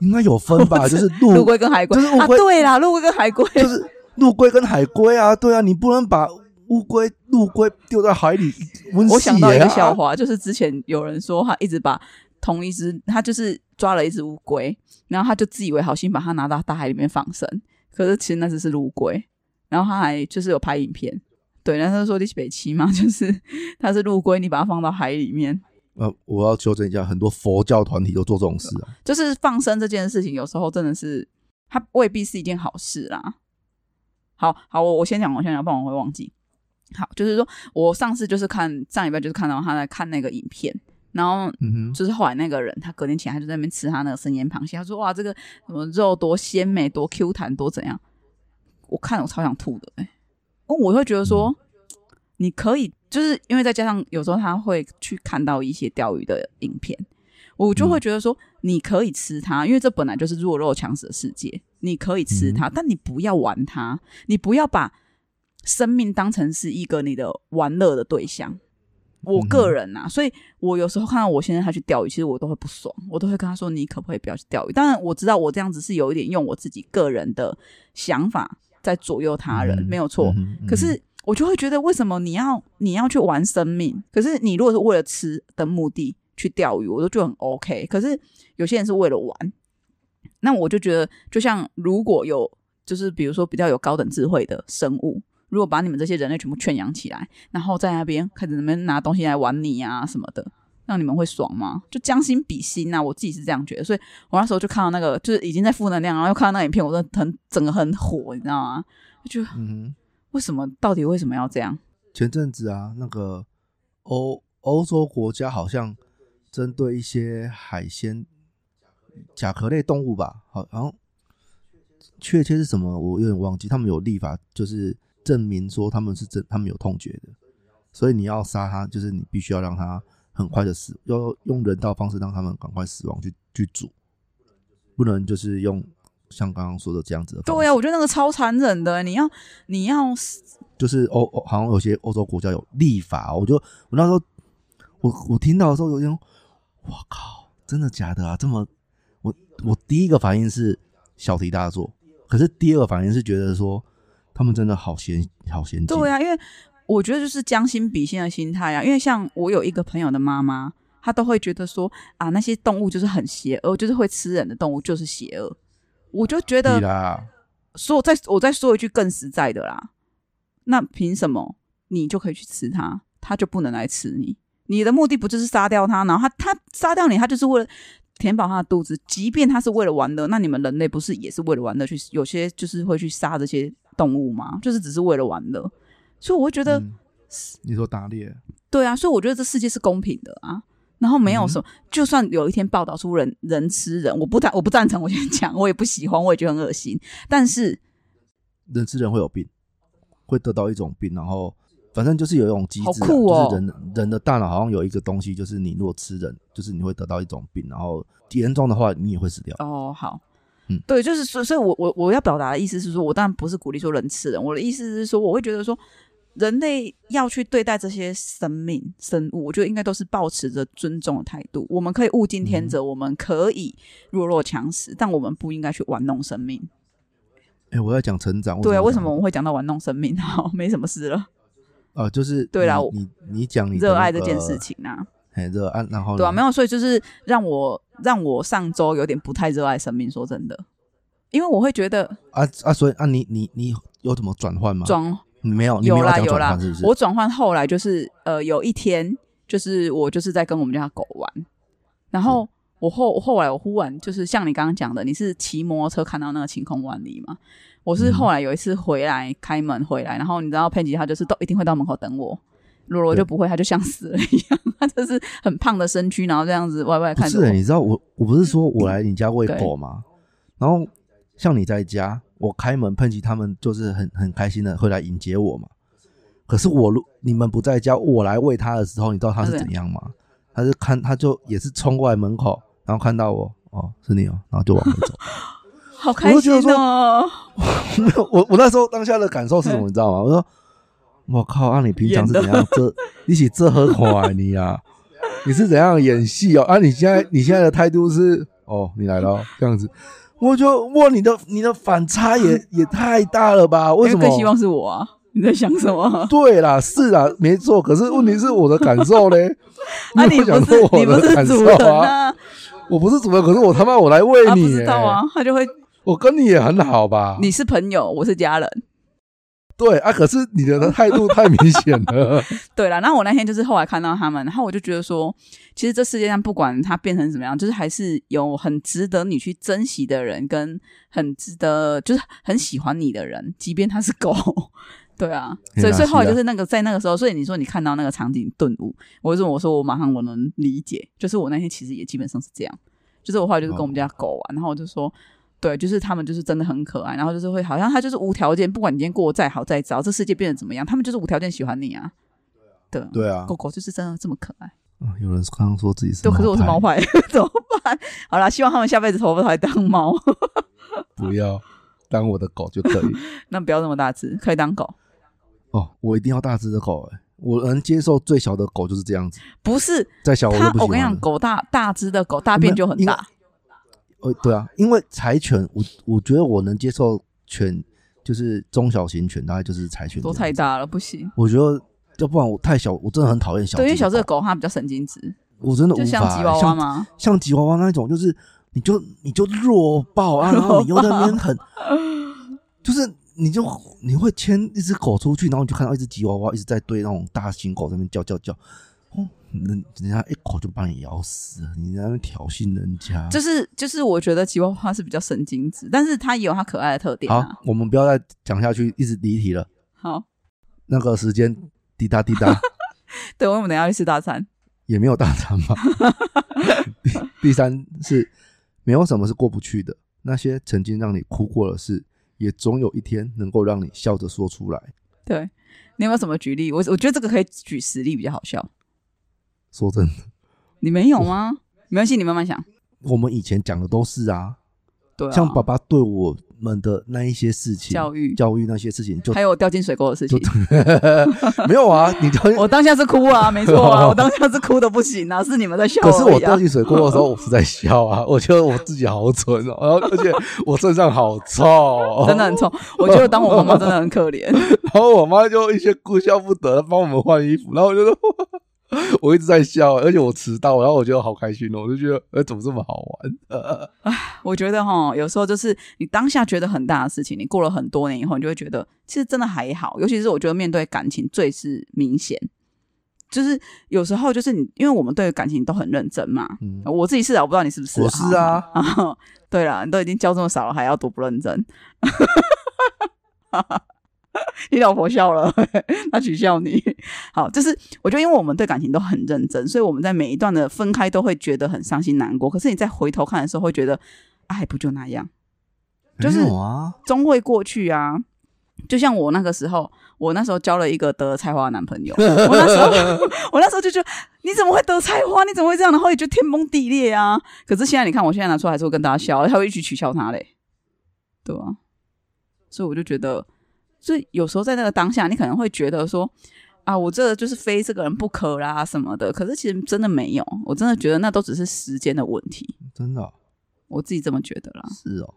应该有分吧？<laughs> 就是陆陆龟跟海龟啊，就是乌龟对啦，陆龟跟海龟，就是陆龟跟海龟啊，对啊，你不能把乌龟、陆龟丢在海里温我想到一个啊笑，话，就是之前有人说他一直把同一只，他就是抓了一只乌龟，然后他就自以为好心把它拿到大海里面放生，可是其实那只是陆龟，然后他还就是有拍影片，对，然后他就说你是北七嘛，<laughs> 就是他是陆龟，你把它放到海里面，呃，我要纠正一下，很多佛教团体都做这种事啊。<laughs> 就是放生这件事情，有时候真的是它未必是一件好事啦。好好，我我先讲，我先讲，不然我会忘记。好，就是说我上次就是看上礼拜就是看到他在看那个影片，然后就是后来那个人他隔天起来他就在那边吃他那个生腌螃蟹，他说哇这个什么肉多鲜美，多 Q 弹，多怎样？我看了我超想吐的哎、哦，我会觉得说你可以，就是因为再加上有时候他会去看到一些钓鱼的影片，我就会觉得说你可以吃它，因为这本来就是弱肉强食的世界，你可以吃它，但你不要玩它，你不要把生命当成是一个你的玩乐的对象。我个人啊，所以我有时候看到我现在他去钓鱼，其实我都会不爽，我都会跟他说：“你可不可以不要去钓鱼？”当然我知道我这样子是有一点用我自己个人的想法在左右他人，嗯没有错。可是我就会觉得，为什么你要你要去玩生命？可是你如果是为了吃的目的去钓鱼，我都觉得很 OK。可是有些人是为了玩，那我就觉得，就像如果有就是比如说比较有高等智慧的生物，如果把你们这些人类全部圈养起来，然后在那边开始你们拿东西来玩你啊什么的，让你们会爽吗？就将心比心呐、啊，我自己是这样觉得。所以我那时候就看到那个就是已经在负能量，然后又看到那影片，我真的很整个很火，你知道吗？就觉得嗯哼，为什么到底为什么要这样？前阵子啊，那个欧欧洲国家好像针对一些海鲜甲壳类动物吧，好，然后确切是什么我有点忘记，他们有立法就是证明说他们是真，他们有痛觉的，所以你要杀它，就是你必须要让它很快的死，要用人道方式让他们赶快死亡去去煮，不能就是用像刚刚说的这样子的。对呀、啊，我觉得那个超残忍的。你要你要就是欧欧好像有些欧洲国家有立法，我就我那时候我我听到的时候有点，我靠，真的假的啊？这么我我第一个反应是小题大做，可是第二个反应是觉得说他们真的好先好先进，对啊，因为我觉得就是将心比心的心态啊。因为像我有一个朋友的妈妈，她都会觉得说啊，那些动物就是很邪恶，就是会吃人的动物就是邪恶。我就觉得说再我再说一句更实在的啦，那凭什么你就可以去吃它，它就不能来吃你？你的目的不就是杀掉它，然后它它杀掉你，它就是为了填饱它的肚子。即便它是为了玩乐，那你们人类不是也是为了玩乐去？有些就是会去杀这些动物吗？就是只是为了玩乐。所以我会觉得，嗯你说打猎，对啊，所以我觉得这世界是公平的啊。然后没有什么，就算有一天报道出人人吃人，我不赞我不赞成，我先讲，我也不喜欢，我也觉得很恶心。但是人吃人会有病，会得到一种病，然后反正就是有一种机制、啊，好酷哦就是人人的大脑好像有一个东西，就是你如果吃人，就是你会得到一种病，然后严重的话你也会死掉。哦，好，嗯对，就是所，所以我我我要表达的意思是说，我当然不是鼓励说人吃人，我的意思是说，我会觉得说，人类要去对待这些生命生物，我觉得应该都是保持着尊重的态度。我们可以物竞天择，我们可以弱肉强食，但我们不应该去玩弄生命。哎、我要讲成长，对啊，为什讲么我们会讲到玩弄生命？好，没什么事了，<laughs> 啊，就是对啦你你你讲你的热爱这件事情啊，很热爱，然后对啊，没有有，所以就是让我让我上周有点不太热爱生命，说真的，因为我会觉得啊啊，所以啊，你你你有怎么转换吗？转你没有，有啦有啦是是？我转换后来就是呃，有一天就是我就是在跟我们家狗玩，然后我后后来我忽然就是像你刚刚讲的，你是骑摩托车看到那个晴空万里嘛？我是嗯后来有一次回来开门回来，然后你知道佩吉他就是都一定会到门口等我。罗罗对就不会，他就像死了一样，他就是很胖的身躯，然后这样子歪歪不是、看着我。欸，你知道我我不是说我来你家喂狗吗？然后像你在家，我开门，喷奇他们就是很很开心的会来迎接我嘛。可是我如你们不在家，我来喂它的时候，你知道它是怎样吗？他是看他就也是冲过来门口，然后看到我，哦，是你哦，然后就往回走。<laughs> 好开心哦！我 <laughs> 我那时候当下的感受是什么，你知道吗？我说，我靠，啊，你平常是怎样？这你起这何款你啊？你是怎样演戏哦？啊，你现在你现在的态度是，哦，你来了哦这样子，我就哇，你的你的反差也 <laughs> 也太大了吧？<laughs> 为什么？更希望是我啊！<laughs> 你在想什么？对啦，是啦，没错。可是问题是我的感受嘞，啊，你不是你不我的感受是主人啊？啊？我不是主人，可是我他妈我来喂啊，你、不知道啊，他就会我跟你也很好吧？你是朋友，我是家人。对啊，可是你的态度太明显了。<laughs> 对了，然后我那天就是后来看到他们，然后我就觉得说，其实这世界上不管它变成怎么样，就是还是有很值得你去珍惜的人，跟很值得就是很喜欢你的人，即便他是狗。对啊，所以所以后就是那个在那个时候，所以你说你看到那个场景顿悟，我就说我说我马上我能理解，就是我那天其实也基本上是这样，就是我后来就是跟我们家狗玩，然后我就说。对，就是他们就是真的很可爱，然后就是会好像他就是无条件，不管你今天过得再好再糟，这世界变得怎么样，他们就是无条件喜欢你啊。对啊，对啊，狗狗就是真的这么可爱。啊有人刚刚说自己是对，可是我是猫派，派，<laughs> 怎么办？好啦，希望他们下辈子头发还当猫，<laughs> 不要当我的狗就可以。<laughs> 那不要那么大只，可以当狗。哦，我一定要大只的狗哎、我能接受最小的狗就是这样子，不是再小我都不，喜欢。我跟你讲，狗大大只的狗大便就很大，呃，对啊，因为柴犬，我我觉得我能接受犬，就是中小型犬，大概就是柴犬这都。太大了，不行。我觉得，要不然我太小，我真的很讨厌小狗。对，因为小只的狗它比较神经质，我真的无就法、像吉娃娃像吗？像吉娃娃那种，就是你就你就弱爆啊，然后你又在那边很，<laughs> 就是你就你会牵一只狗出去，然后你就看到一只吉娃娃一直在对那种大型狗在那边叫叫叫，哦，人人家一口就把你咬死了，你在那边挑衅人家。就是就是，我觉得吉娃娃是比较神经质，但是它也有它可爱的特点啊好。，我们不要再讲下去，一直离题了。好，那个时间滴答滴答，<laughs> 对，我们等一下去吃大餐。也没有大餐吧。<laughs> 第第三是没有什么是过不去的，那些曾经让你哭过的事，也总有一天能够让你笑着说出来。对你有没有什么举例？我我觉得这个可以举实例比较好笑。说真的，你没有吗？没关系，你慢慢想。我们以前讲的都是啊，对啊，像爸爸对我们的那一些事情，教育，教育那些事情，就还有掉进水沟的事情。<laughs> 没有啊。你就 <laughs> 我当下是哭啊，没错啊，我当下是哭的不行啊，是你们在笑。可是我掉进水沟的时候，我是在笑啊，我觉得我自己好蠢哦，然后而且我身上好臭、哦，真的很臭，我觉得当我妈妈真的很可怜。<laughs> 然后我妈就一些哭笑不得，帮我们换衣服，然后我就说，<laughs> 我一直在笑，而且我迟到，然后我觉得好开心哦，我就觉得，呃，怎么这么好玩？我觉得哈，有时候就是你当下觉得很大的事情，你过了很多年以后，你就会觉得其实真的还好。尤其是我觉得面对感情最是明显，就是有时候就是你，因为我们对感情都很认真嘛。嗯，我自己是啊，我不知道你是不是、我是啊。啊，<laughs> 对了，你都已经教这么少了，还要多不认真？<laughs> <laughs> 你老婆笑了，<laughs> 她取笑你。好，就是我觉得，因为我们对感情都很认真，所以我们在每一段的分开都会觉得很伤心难过。可是你再回头看的时候，会觉得，哎，不就那样，就是啊，终会过去啊。就像我那个时候，我那时候交了一个得菜花的男朋友，<laughs> 我那时候，我那时候就觉得你怎么会得菜花？你怎么会这样？然后也就天崩地裂啊！可是现在你看，我现在拿出来还是会跟大家笑，还会一起取笑他嘞，对啊。所以我就觉得，所以有时候在那个当下，你可能会觉得说啊，我这个就是非这个人不可啦什么的。可是其实真的没有，我真的觉得那都只是时间的问题，真的哦我自己这么觉得啦。是哦，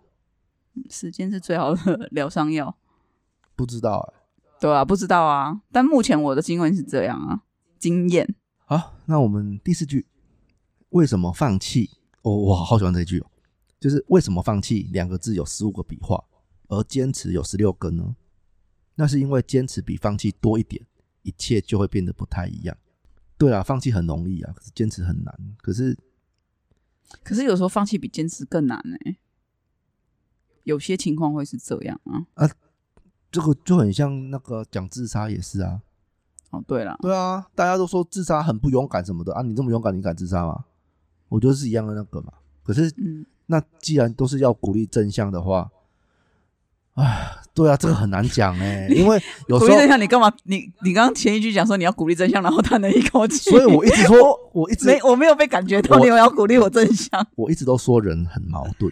时间是最好的疗伤药。不知道哎、对啊，不知道啊，但目前我的经验是这样啊，经验。好，那我们第四句，为什么放弃？哦，我好喜欢这句哦，就是为什么放弃两个字有十五个笔画，而坚持有十六个呢？那是因为坚持比放弃多一点，一切就会变得不太一样。对啊，放弃很容易啊，可是坚持很难。可是可是有时候放弃比坚持更难呢、有些情况会是这样啊。这个就很像那个讲自杀也是啊。哦，对了，对啊，大家都说自杀很不勇敢什么的啊，你这么勇敢，你敢自杀吗？我觉得是一样的那个嘛。可是嗯，那既然都是要鼓励正向的话，唉，对啊，这个很难讲哎、<laughs> 因为有时候鼓励真相，你干嘛？你你刚刚前一句讲说你要鼓励真相，然后叹了一口气，所以我一直说，我一直 <laughs> 没我没有被感觉到我你有要鼓励我真相，我 <laughs> 一直都说人很矛盾，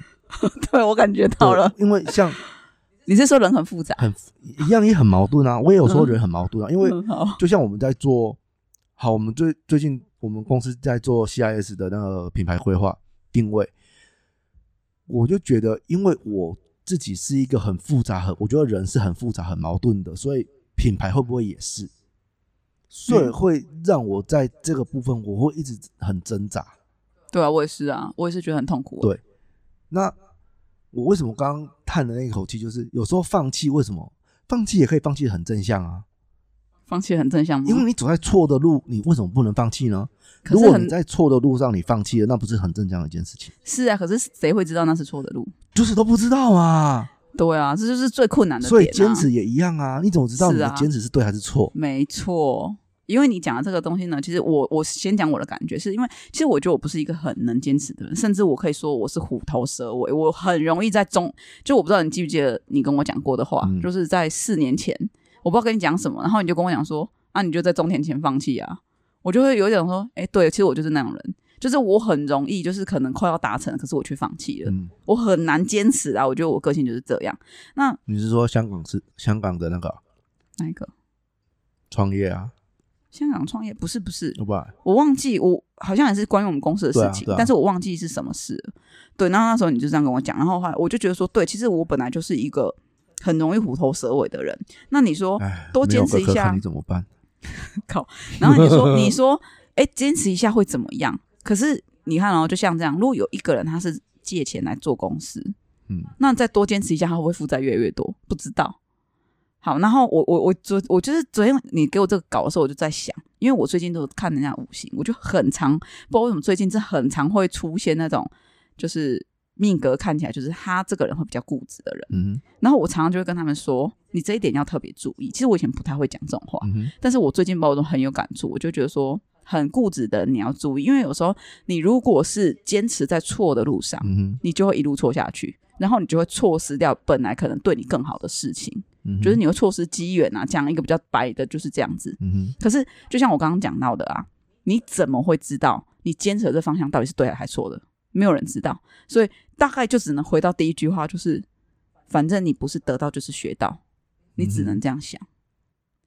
对我感觉到了。因为像你是说人很复杂？很一样也很矛盾啊，我也有说人很矛盾啊，因为就像我们在做，好，我们最最近我们公司在做 CIS 的那个品牌规划定位，我就觉得，因为我自己是一个很复杂、很我觉得人是很复杂、很矛盾的，所以品牌会不会也是？所以嗯会让我在这个部分，我会一直很挣扎。对啊，我也是啊，我也是觉得很痛苦。对那我为什么刚刚叹的那一口气，就是有时候放弃，为什么放弃也可以放弃得很正向啊？放弃很正向吗？因为你走在错的路，你为什么不能放弃呢？可是很如果你在错的路上你放弃了，那不是很正常的一件事情？是啊，可是谁会知道那是错的路？就是都不知道啊，对啊，这就是最困难的。所以坚持也一样啊。你怎么知道你的坚持是对还是错？没错，因为你讲的这个东西呢，其实我我先讲我的感觉，是因为其实我觉得我不是一个很能坚持的人，甚至我可以说我是虎头蛇尾，我很容易在中，就我不知道你记不记得你跟我讲过的话，嗯就是在四年前，我不知道跟你讲什么，然后你就跟我讲说，啊，你就在中田前放弃啊，我就会有一种说，哎，对，其实我就是那种人。就是我很容易，就是可能快要达成，可是我却放弃了。嗯，我很难坚持啊，我觉得我个性就是这样。那你是说香港是香港的那个哪一个？创业啊？香港创业不是不是，我忘记我好像也是关于我们公司的事情，啊啊但是我忘记是什么事了。对，然后那时候你就这样跟我讲，然后后来我就觉得说，对，其实我本来就是一个很容易虎头蛇尾的人。那你说，哎，多坚持一下你怎么办？<laughs> 靠然后你说，<laughs> 你说，哎，坚持一下会怎么样？可是你看哦，就像这样，如果有一个人他是借钱来做公司，嗯，那再多坚持一下，他会不会负债越来越多？不知道。好，然后我我我昨我就是昨天你给我这个稿的时候，我就在想，因为我最近都看人家五行，我就很常不知道为什么最近这很常会出现那种就是命格看起来就是他这个人会比较固执的人，嗯然后我常常就会跟他们说，你这一点要特别注意。其实我以前不太会讲这种话，嗯，但是我最近包中很有感触，我就觉得说很固执的你要注意，因为有时候你如果是坚持在错的路上，嗯，你就会一路错下去，然后你就会错失掉本来可能对你更好的事情，嗯就是，你会错失机缘啊。讲一个比较白的，就是这样子。可是就像我刚刚讲到的啊，你怎么会知道你坚持的这方向到底是对还是错的？没有人知道，所以大概就只能回到第一句话，就是反正你不是得到就是学到，你只能这样想。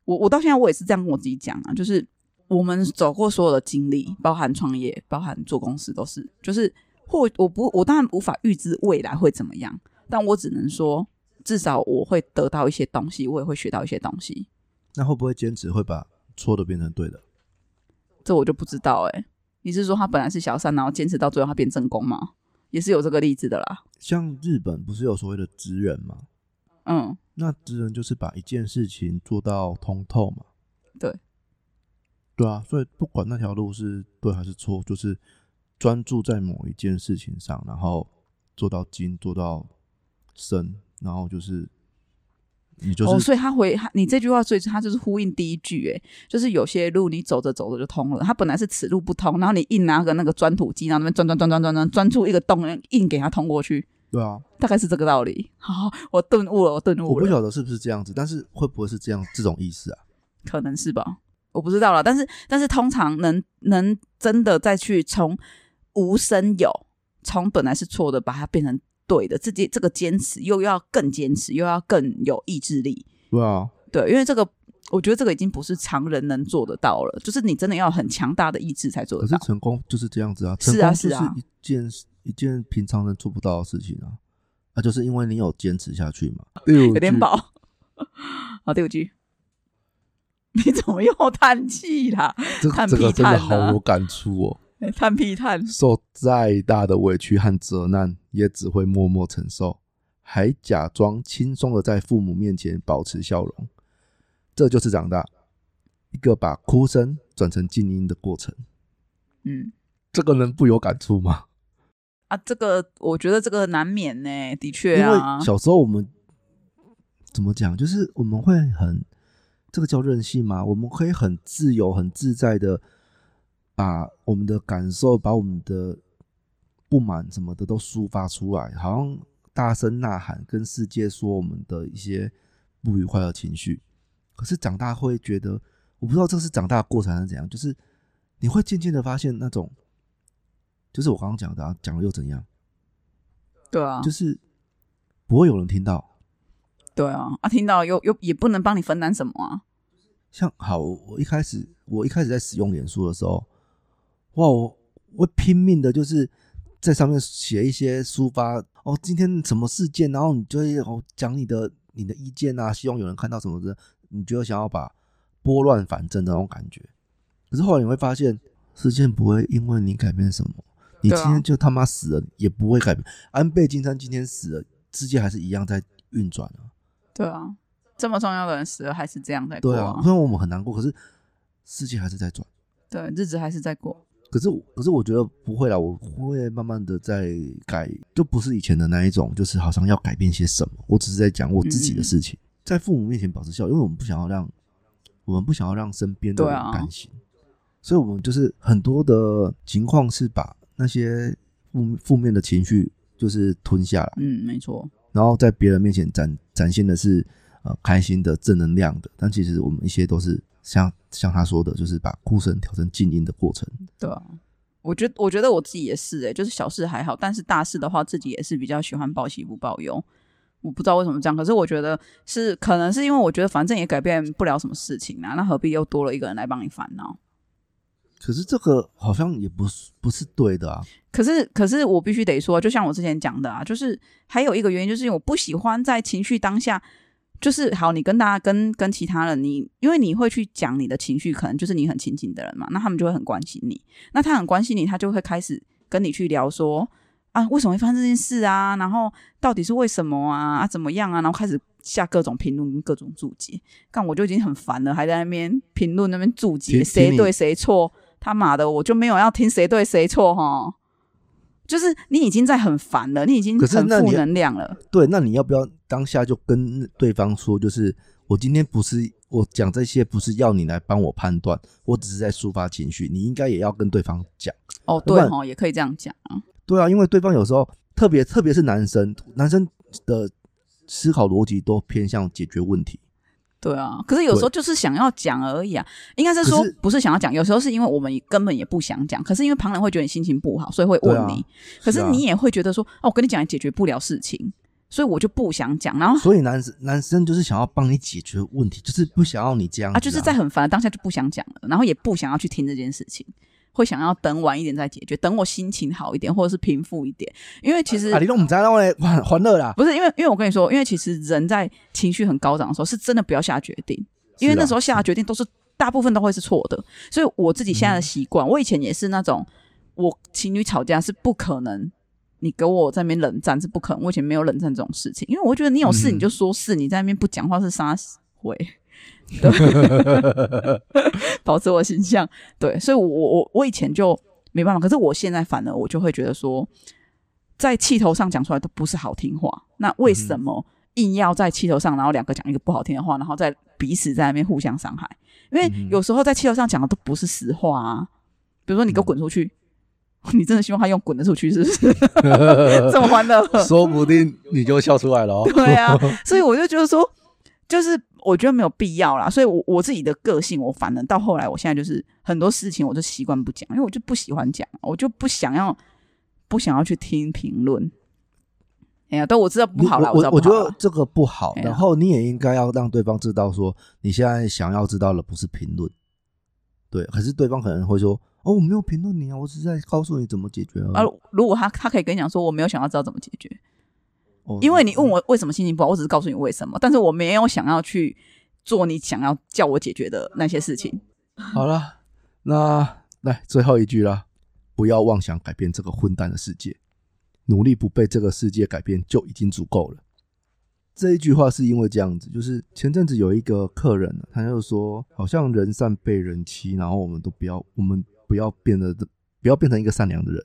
我我到现在我也是这样跟我自己讲啊，就是我们走过所有的经历，包含创业，包含做公司，都是就是或我不我当然无法预知未来会怎么样，但我只能说，至少我会得到一些东西，我也会学到一些东西。那会不会坚持会把错的变成对的？这我就不知道哎、你是说他本来是小三，然后坚持到最后他变正宫吗？也是有这个例子的啦。像日本不是有所谓的职人吗？嗯，那职人就是把一件事情做到通透嘛。对，对啊，所以不管那条路是对还是错，就是专注在某一件事情上，然后做到精，做到深，然后就是你就是、哦，所以他回他你这句话，所以他就是呼应第一句，哎，就是有些路你走着走着就通了，他本来是此路不通，然后你硬拿个那个钻土机，然后那边钻钻钻钻钻钻钻出一个洞，硬给他通过去，对啊，大概是这个道理。好，我顿悟了，我顿悟了，我不晓得是不是这样子，但是会不会是这样这种意思啊？可能是吧，我不知道了。但是但是通常能能真的再去从无生有，从本来是错的，把它变成对的，自己这个坚持又要更坚持，又要更有意志力。对啊，对，因为这个，我觉得这个已经不是常人能做得到了，就是你真的要很强大的意志才做得到可是。成功就是这样子啊，是成功就是啊是啊一件一件平常人做不到的事情啊，啊，就是因为你有坚持下去嘛。有有点饱。<laughs> 好，第五句，<laughs> 你怎么又叹气啦？这个真的好有感触哦。叹屁叹，受再大的委屈和责难，也只会默默承受，还假装轻松的在父母面前保持笑容。这就是长大，一个把哭声转成静音的过程。嗯这个能不有感触吗？<laughs> 啊，这个我觉得这个难免呢，的确因啊为，小时候我们怎么讲，就是我们会很这个叫任性吗？我们可以很自由、很自在的把我们的感受、把我们的不满什么的都抒发出来，好像大声呐喊，跟世界说我们的一些不愉快的情绪。可是长大会觉得，我不知道这是长大的过程还是怎样，就是你会渐渐的发现那种，就是我刚刚讲的、啊，讲了又怎样？对啊，就是不会有人听到。对啊，啊，听到又又也不能帮你分担什么啊，像好，我一开始我一开始在使用脸书的时候，哇，我我会拼命的，就是在上面写一些抒发哦，今天什么事件，然后你就会哦讲你的你的意见啊，希望有人看到什么的，你就会想要把拨乱反正的那种感觉。可是后来你会发现，事件不会因为你改变什么，你今天就他妈死了也不会改变。安倍晋三今天死了，世界还是一样在运转啊。对啊，这么重要的人死了还是这样在过对啊，虽然我们很难过，可是世界还是在转。对，日子还是在过，可是，可是我觉得不会啦，我会慢慢的在改，就不是以前的那一种，就是好像要改变些什么。我只是在讲我自己的事情，在父母面前保持笑，因为我们不想要让，我们不想要让身边的人担心，所以我们就是很多的情况是把那些负负面的情绪就是吞下来，嗯，没错，然后在别人面前展展现的是呃开心的、正能量的，但其实我们一些都是像像他说的，就是把哭声调成静音的过程。对啊。我觉得，我觉得我自己也是、欸，就是小事还好，但是大事的话，自己也是比较喜欢报喜不报忧。我不知道为什么这样，可是我觉得是可能是因为我觉得反正也改变不了什么事情啊，那何必又多了一个人来帮你烦恼？可是这个好像也不是不是对的啊。可是，可是我必须得说，就像我之前讲的啊，就是还有一个原因，就是因为我不喜欢在情绪当下，就是好，你跟大家跟跟其他人，你因为你会去讲你的情绪，可能就是你很亲近的人嘛，那他们就会很关心你，那他很关心你，他就会开始跟你去聊说啊，为什么会发生这件事啊？然后到底是为什么啊？啊，怎么样啊？然后开始下各种评论跟各种注解，但我就已经很烦了，还在那边评论那边注解谁对谁错，他妈的，我就没有要听谁对谁错哈。就是你已经在很烦了，你已经很负能量了。对，那你要不要当下就跟对方说，就是我今天不是我讲这些，不是要你来帮我判断，我只是在抒发情绪，你应该也要跟对方讲。哦，对哦，也可以这样讲啊。对啊，因为对方有时候特别特别是男生，男生的思考逻辑都偏向解决问题。对啊，可是有时候就是想要讲而已啊。应该是说不是想要讲，有时候是因为我们根本也不想讲，可是因为旁人会觉得你心情不好，所以会问你。啊可是你也会觉得说，哦，我跟你讲也解决不了事情，所以我就不想讲。然后所以男生男生就是想要帮你解决问题，就是不想要你这样子啊，就是在很烦的当下就不想讲了，然后也不想要去听这件事情，会想要等晚一点再解决，等我心情好一点，或者是平复一点。因为其实啊，你都唔知道嘞，欢欢乐啦。不是因为，因为我跟你说，因为其实人在情绪很高涨的时候，是真的不要下决定，因为那时候下的决定都是大部分都会是错的。所以我自己现在的嗯习惯，我以前也是那种，我情侣吵架是不可能，你给我在那边冷战是不可能，我以前没有冷战这种事情，因为我觉得你有事嗯你就说事，你在那边不讲话是杀会。对，<laughs> 保持我形象。对，所以我我我以前就没办法，可是我现在反而我就会觉得说，在气头上讲出来都不是好听话，那为什么硬要在气头上，然后两个讲一个不好听的话，然后再彼此在那边互相伤害？因为有时候在气头上讲的都不是实话啊，比如说你给我滚出去，<laughs> 你真的希望他用滚的出去是不是？<laughs> 这么欢乐？说不定你就笑出来了哦。对啊，所以我就觉得说，就是我觉得没有必要啦。所以我我自己的个性，我反正到后来，我现在就是很多事情我就习惯不讲，因为我就不喜欢讲，我就不想要不想要去听评论。哎呀，但我知道不好啦，你我我觉得这个不好，然后你也应该要让对方知道说，你现在想要知道的不是评论，对，可是对方可能会说，哦，我没有评论你啊，我只是在告诉你怎么解决而如果他他可以跟你讲说，我没有想要知道怎么解决，哦因为你问我为什么心情不好，我只是告诉你为什么，但是我没有想要去做你想要叫我解决的那些事情。好了，那来最后一句啦，不要妄想改变这个混蛋的世界，努力不被这个世界改变就已经足够了。这一句话是因为这样子，就是前阵子有一个客人，他就说，好像人善被人欺，然后我们都不要，我们不要变得，不要变成一个善良的人。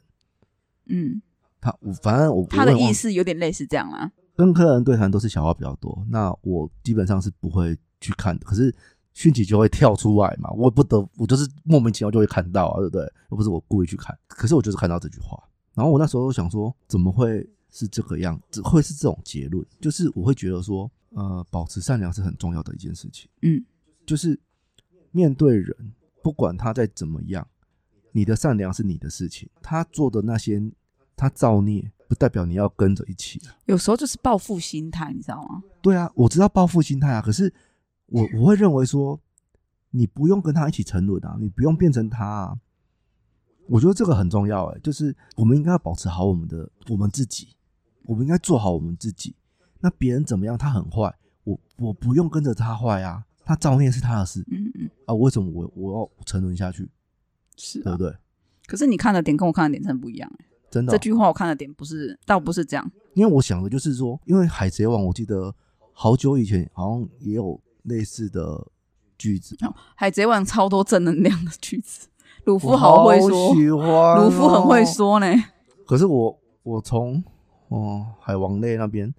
嗯，他我反正我他的意思有点类似这样啦。跟客人对谈都是小话比较多，那我基本上是不会去看的。可是讯息就会跳出来嘛，我不得我就是莫名其妙就会看到啊，对不对？又不是我故意去看，可是我就是看到这句话，然后我那时候想说，怎么会是这个样子？会是这种结论？就是我会觉得说，呃，保持善良是很重要的一件事情。嗯，就是面对人，不管他再怎么样，你的善良是你的事情，他做的那些他造孽，不代表你要跟着一起啊。有时候就是报复心态，你知道吗？对啊，我知道报复心态啊，可是我我会认为说，你不用跟他一起沉沦啊，你不用变成他啊。我觉得这个很重要哎、就是我们应该要保持好我们的我们自己，我们应该做好我们自己。那别人怎么样，他很坏，我我不用跟着他坏啊，他造孽是他的事嗯嗯，啊，为什么我我要沉沦下去，是啊。对不对？可是你看的点跟我看的点真的不一样、欸。真的哦、这句话我看的点不是，倒不是这样。因为我想的就是说，因为《海贼王》，我记得好久以前好像也有类似的句子，海贼王超多正能量的句子，鲁夫好会说，喜欢哦鲁夫很会。说呢。可是我我从哦海王类那边，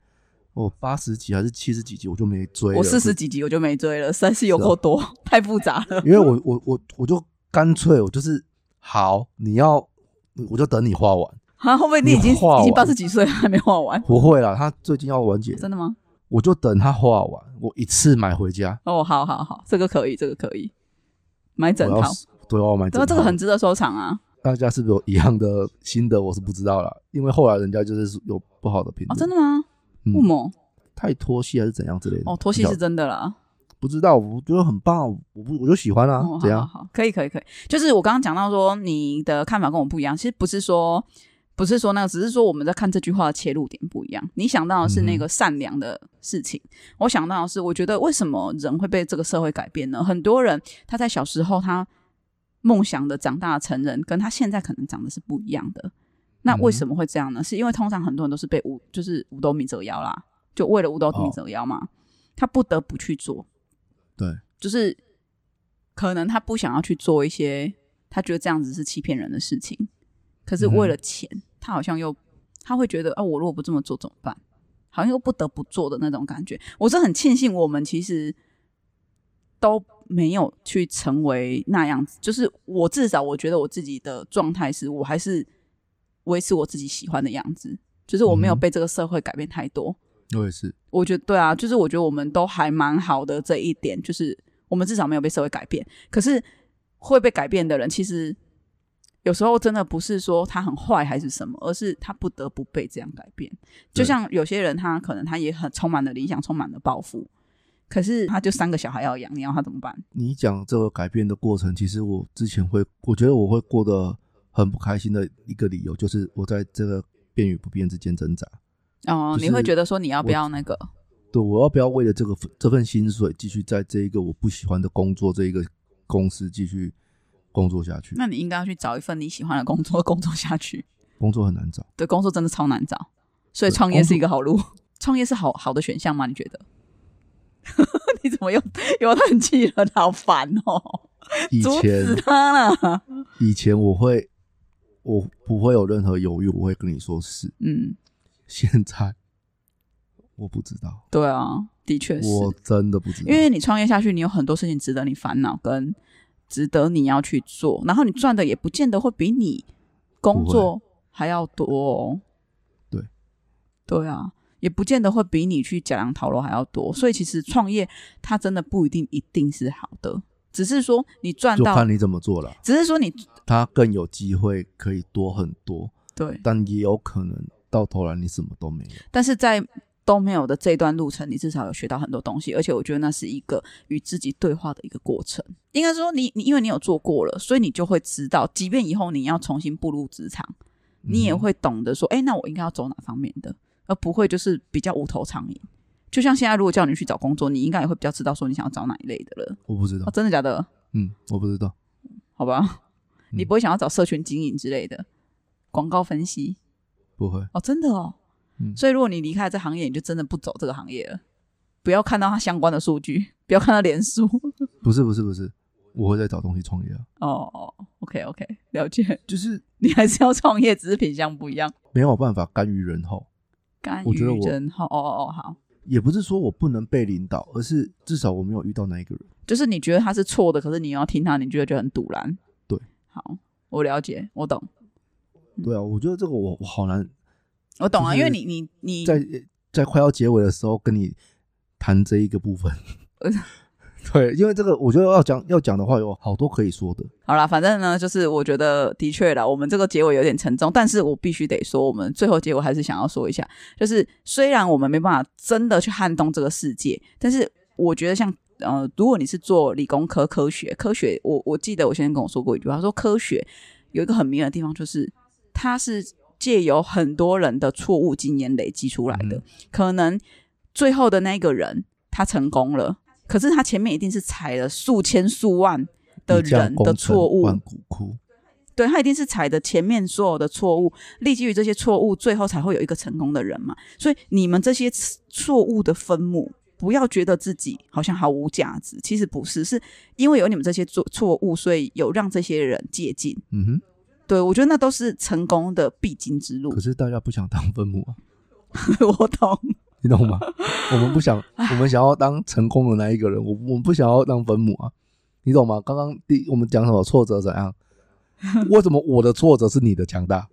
我八十几还是七十几集我就没追了，我四十几集我就没追了，实在是有够多，太复杂了。因为我我我我就干脆我就是好，你要我就等你画完，啊，会不会你已经你已经八十几岁了还没画完？不会啦，他最近要完结，真的吗？我就等他画完，我一次买回家，哦，好好好，这个可以，这个可以买整套。对，我要买整对啊，这个很值得收藏啊！大家是不是有一样的心得？我是不知道啦，因为后来人家就是有不好的评哦，论，真的吗？嗯为什么？太拖戏还是怎样之类的。哦，拖戏是真的啦。不知道，我觉得很棒，我不我就喜欢啊，哦，怎样？好好好，可以可以可以。就是我刚刚讲到说你的看法跟我不一样，其实不是说不是说那个，只是说我们在看这句话的切入点不一样。你想到的是那个善良的事情，我想到的是，我觉得为什么人会被这个社会改变呢？很多人他在小时候他梦想的长大成人，跟他现在可能长得是不一样的。那为什么会这样呢？是因为通常很多人都是被五就是五斗米折腰啦，就为了五斗米折腰嘛，他不得不去做。对，就是可能他不想要去做一些他觉得这样子是欺骗人的事情，可是为了钱，他好像又他会觉得，啊，我如果不这么做怎么办？好像又不得不做的那种感觉。我是很庆幸我们其实都没有去成为那样子，就是我至少我觉得我自己的状态是我还是维持我自己喜欢的样子，就是我没有被这个社会改变太多。我也是。我觉得对啊，就是我觉得我们都还蛮好的这一点，就是我们至少没有被社会改变。可是会被改变的人，其实有时候真的不是说他很坏还是什么，而是他不得不被这样改变。就像有些人，他可能他也很充满了理想，充满了抱负，可是他就三个小孩要养，你要他怎么办？你讲这个改变的过程，其实我之前会，我觉得我会过得很不开心的一个理由，就是我在这个变与不变之间挣扎。哦、就是你会觉得说你要不要那个？对，我要不要为了这个这份薪水，继续在这一个我不喜欢的工作这一个公司继续工作下去？那你应该要去找一份你喜欢的工作，工作下去。工作很难找，对，工作真的超难找，所以对创业是一个好路。创业是好好的选项吗？你觉得？<laughs> 你怎么又又叹气了？好烦哦！以阻前止他了。以前我会，我不会有任何犹豫，我会跟你说是。嗯，现在我不知道，对啊，的确是，我真的不知道，因为你创业下去，你有很多事情值得你烦恼，跟值得你要去做，然后你赚的也不见得会比你工作还要多、哦。对，对啊，也不见得会比你去假狼讨楼还要多。所以其实创业它真的不一定一定是好的，只是说你赚到，就看你怎么做了。只是说你它更有机会可以多很多，对，但也有可能到头来你什么都没有。但是在都没有的这段路程，你至少有学到很多东西，而且我觉得那是一个与自己对话的一个过程。应该说你，你因为你有做过了，所以你就会知道，即便以后你要重新步入职场，你也嗯会懂得说，哎、那我应该要走哪方面的，而不会就是比较无头苍蝇。就像现在，如果叫你去找工作，你应该也会比较知道说你想要找哪一类的了。我不知道哦，，真的假的？嗯，我不知道，好吧，你嗯不会想要找社群经营之类的，广告分析不会，哦，真的哦。嗯所以如果你离开这行业，你就真的不走这个行业了。不要看到它相关的数据，<laughs> 不要看到连数。<laughs> 不是不是不是，我会在找东西创业啊，哦哦，OK OK，了解。就是 <laughs> 你还是要创业，只是品相不一样。没有办法甘于人后。甘于人后，哦哦哦，好，也不是说我不能被领导，而是至少我没有遇到那一个人。就是你觉得他是错的，可是你要听他，你觉得就很堵然。对，好，我了解，我懂，对啊，我觉得这个我我好难我懂啊，因为你你你在在快要结尾的时候跟你谈这一个部分呃。对，因为这个我觉得要讲要讲的话有好多可以说的。好啦，反正呢，就是我觉得的确啦，我们这个结尾有点沉重，但是我必须得说，我们最后结尾还是想要说一下，就是虽然我们没办法真的去撼动这个世界，但是我觉得像呃，如果你是做理工科科学，科学，我我记得我先生跟我说过一句话，他说科学有一个很迷人的地方，就是它是借由很多人的错误经验累积出来的，嗯可能最后的那个人他成功了，可是他前面一定是踩了数千数万的人的错误，万古枯。对他一定是踩的前面所有的错误，立基于这些错误，最后才会有一个成功的人嘛。所以你们这些错误的分母，不要觉得自己好像毫无价值，其实不是，是因为有你们这些错错误，所以有让这些人借鉴。嗯哼，对我觉得那都是成功的必经之路可。是大家不想当分母啊，<laughs> 我懂，你懂吗？我们不想，<laughs> 我们想要当成功的那一个人，我我们不想要当分母啊，你懂吗？刚刚第我们讲什么挫折怎样？为什么我的挫折是你的强大？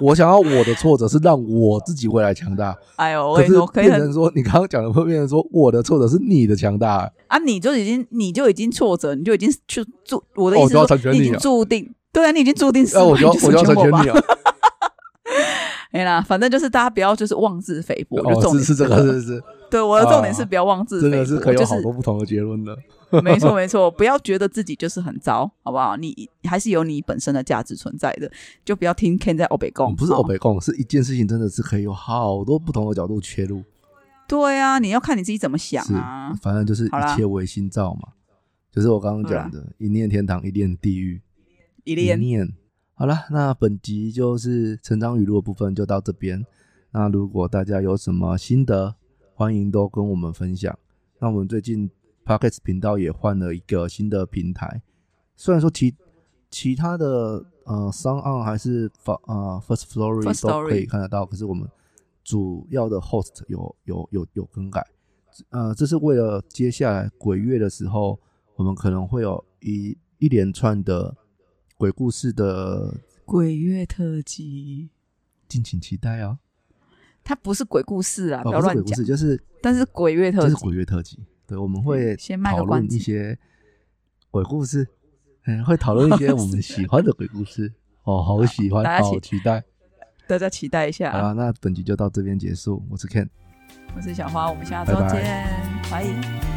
我想要我的挫折是让我自己未来强大，<laughs> 哎呦，我可是跟你说，可以很变成说你刚刚讲的会变成说我的挫折是你的强大、啊，你就已经你就已经挫折，你就已经去注我的哦我就要意思你已经注定，对啊，你已经注定失那、我败，就我就要成成全你。啊！<laughs> 哎啦，反正就是大家不要就是妄自菲薄，就哦，重点是是这个，是是，对，我的重点啊是不要妄自菲薄，真的是可以有好多不同的结论的。<laughs> 没错 <laughs> 没错，不要觉得自己就是很糟，好不好？你还是有你本身的价值存在的，就不要听 Ken 在欧北共，不是哦欧北共，是一件事情真的是可以有好多不同的角度切入。对啊，你要看你自己怎么想是啊。反正就是一切唯心造嘛，就是我刚刚讲的，一念天堂，一念地狱，一一念念。好了，那本集就是成长语录的部分就到这边。那如果大家有什么心得，欢迎都跟我们分享。那我们最近 Podcast 频道也换了一个新的平台，虽然说其其他的呃商岸还是发呃 First Story 都可以看得到，可是我们主要的 host 有有有有更改。呃，这是为了接下来鬼月的时候，我们可能会有一一连串的鬼故事的，鬼月特辑，敬请期待哦。它不是鬼故事啊，哦，不要乱讲不是鬼故事，。就是但是鬼月特这是，鬼月特辑。对，我们会嗯先讨论一些鬼故事，嗯，会讨论一些我们喜欢的鬼故事。<laughs> 哦，好喜欢，大家期好期待。大家期待一下。好了，那本集就到这边结束。我是 Ken。我是小花，我们下周拜拜见，拜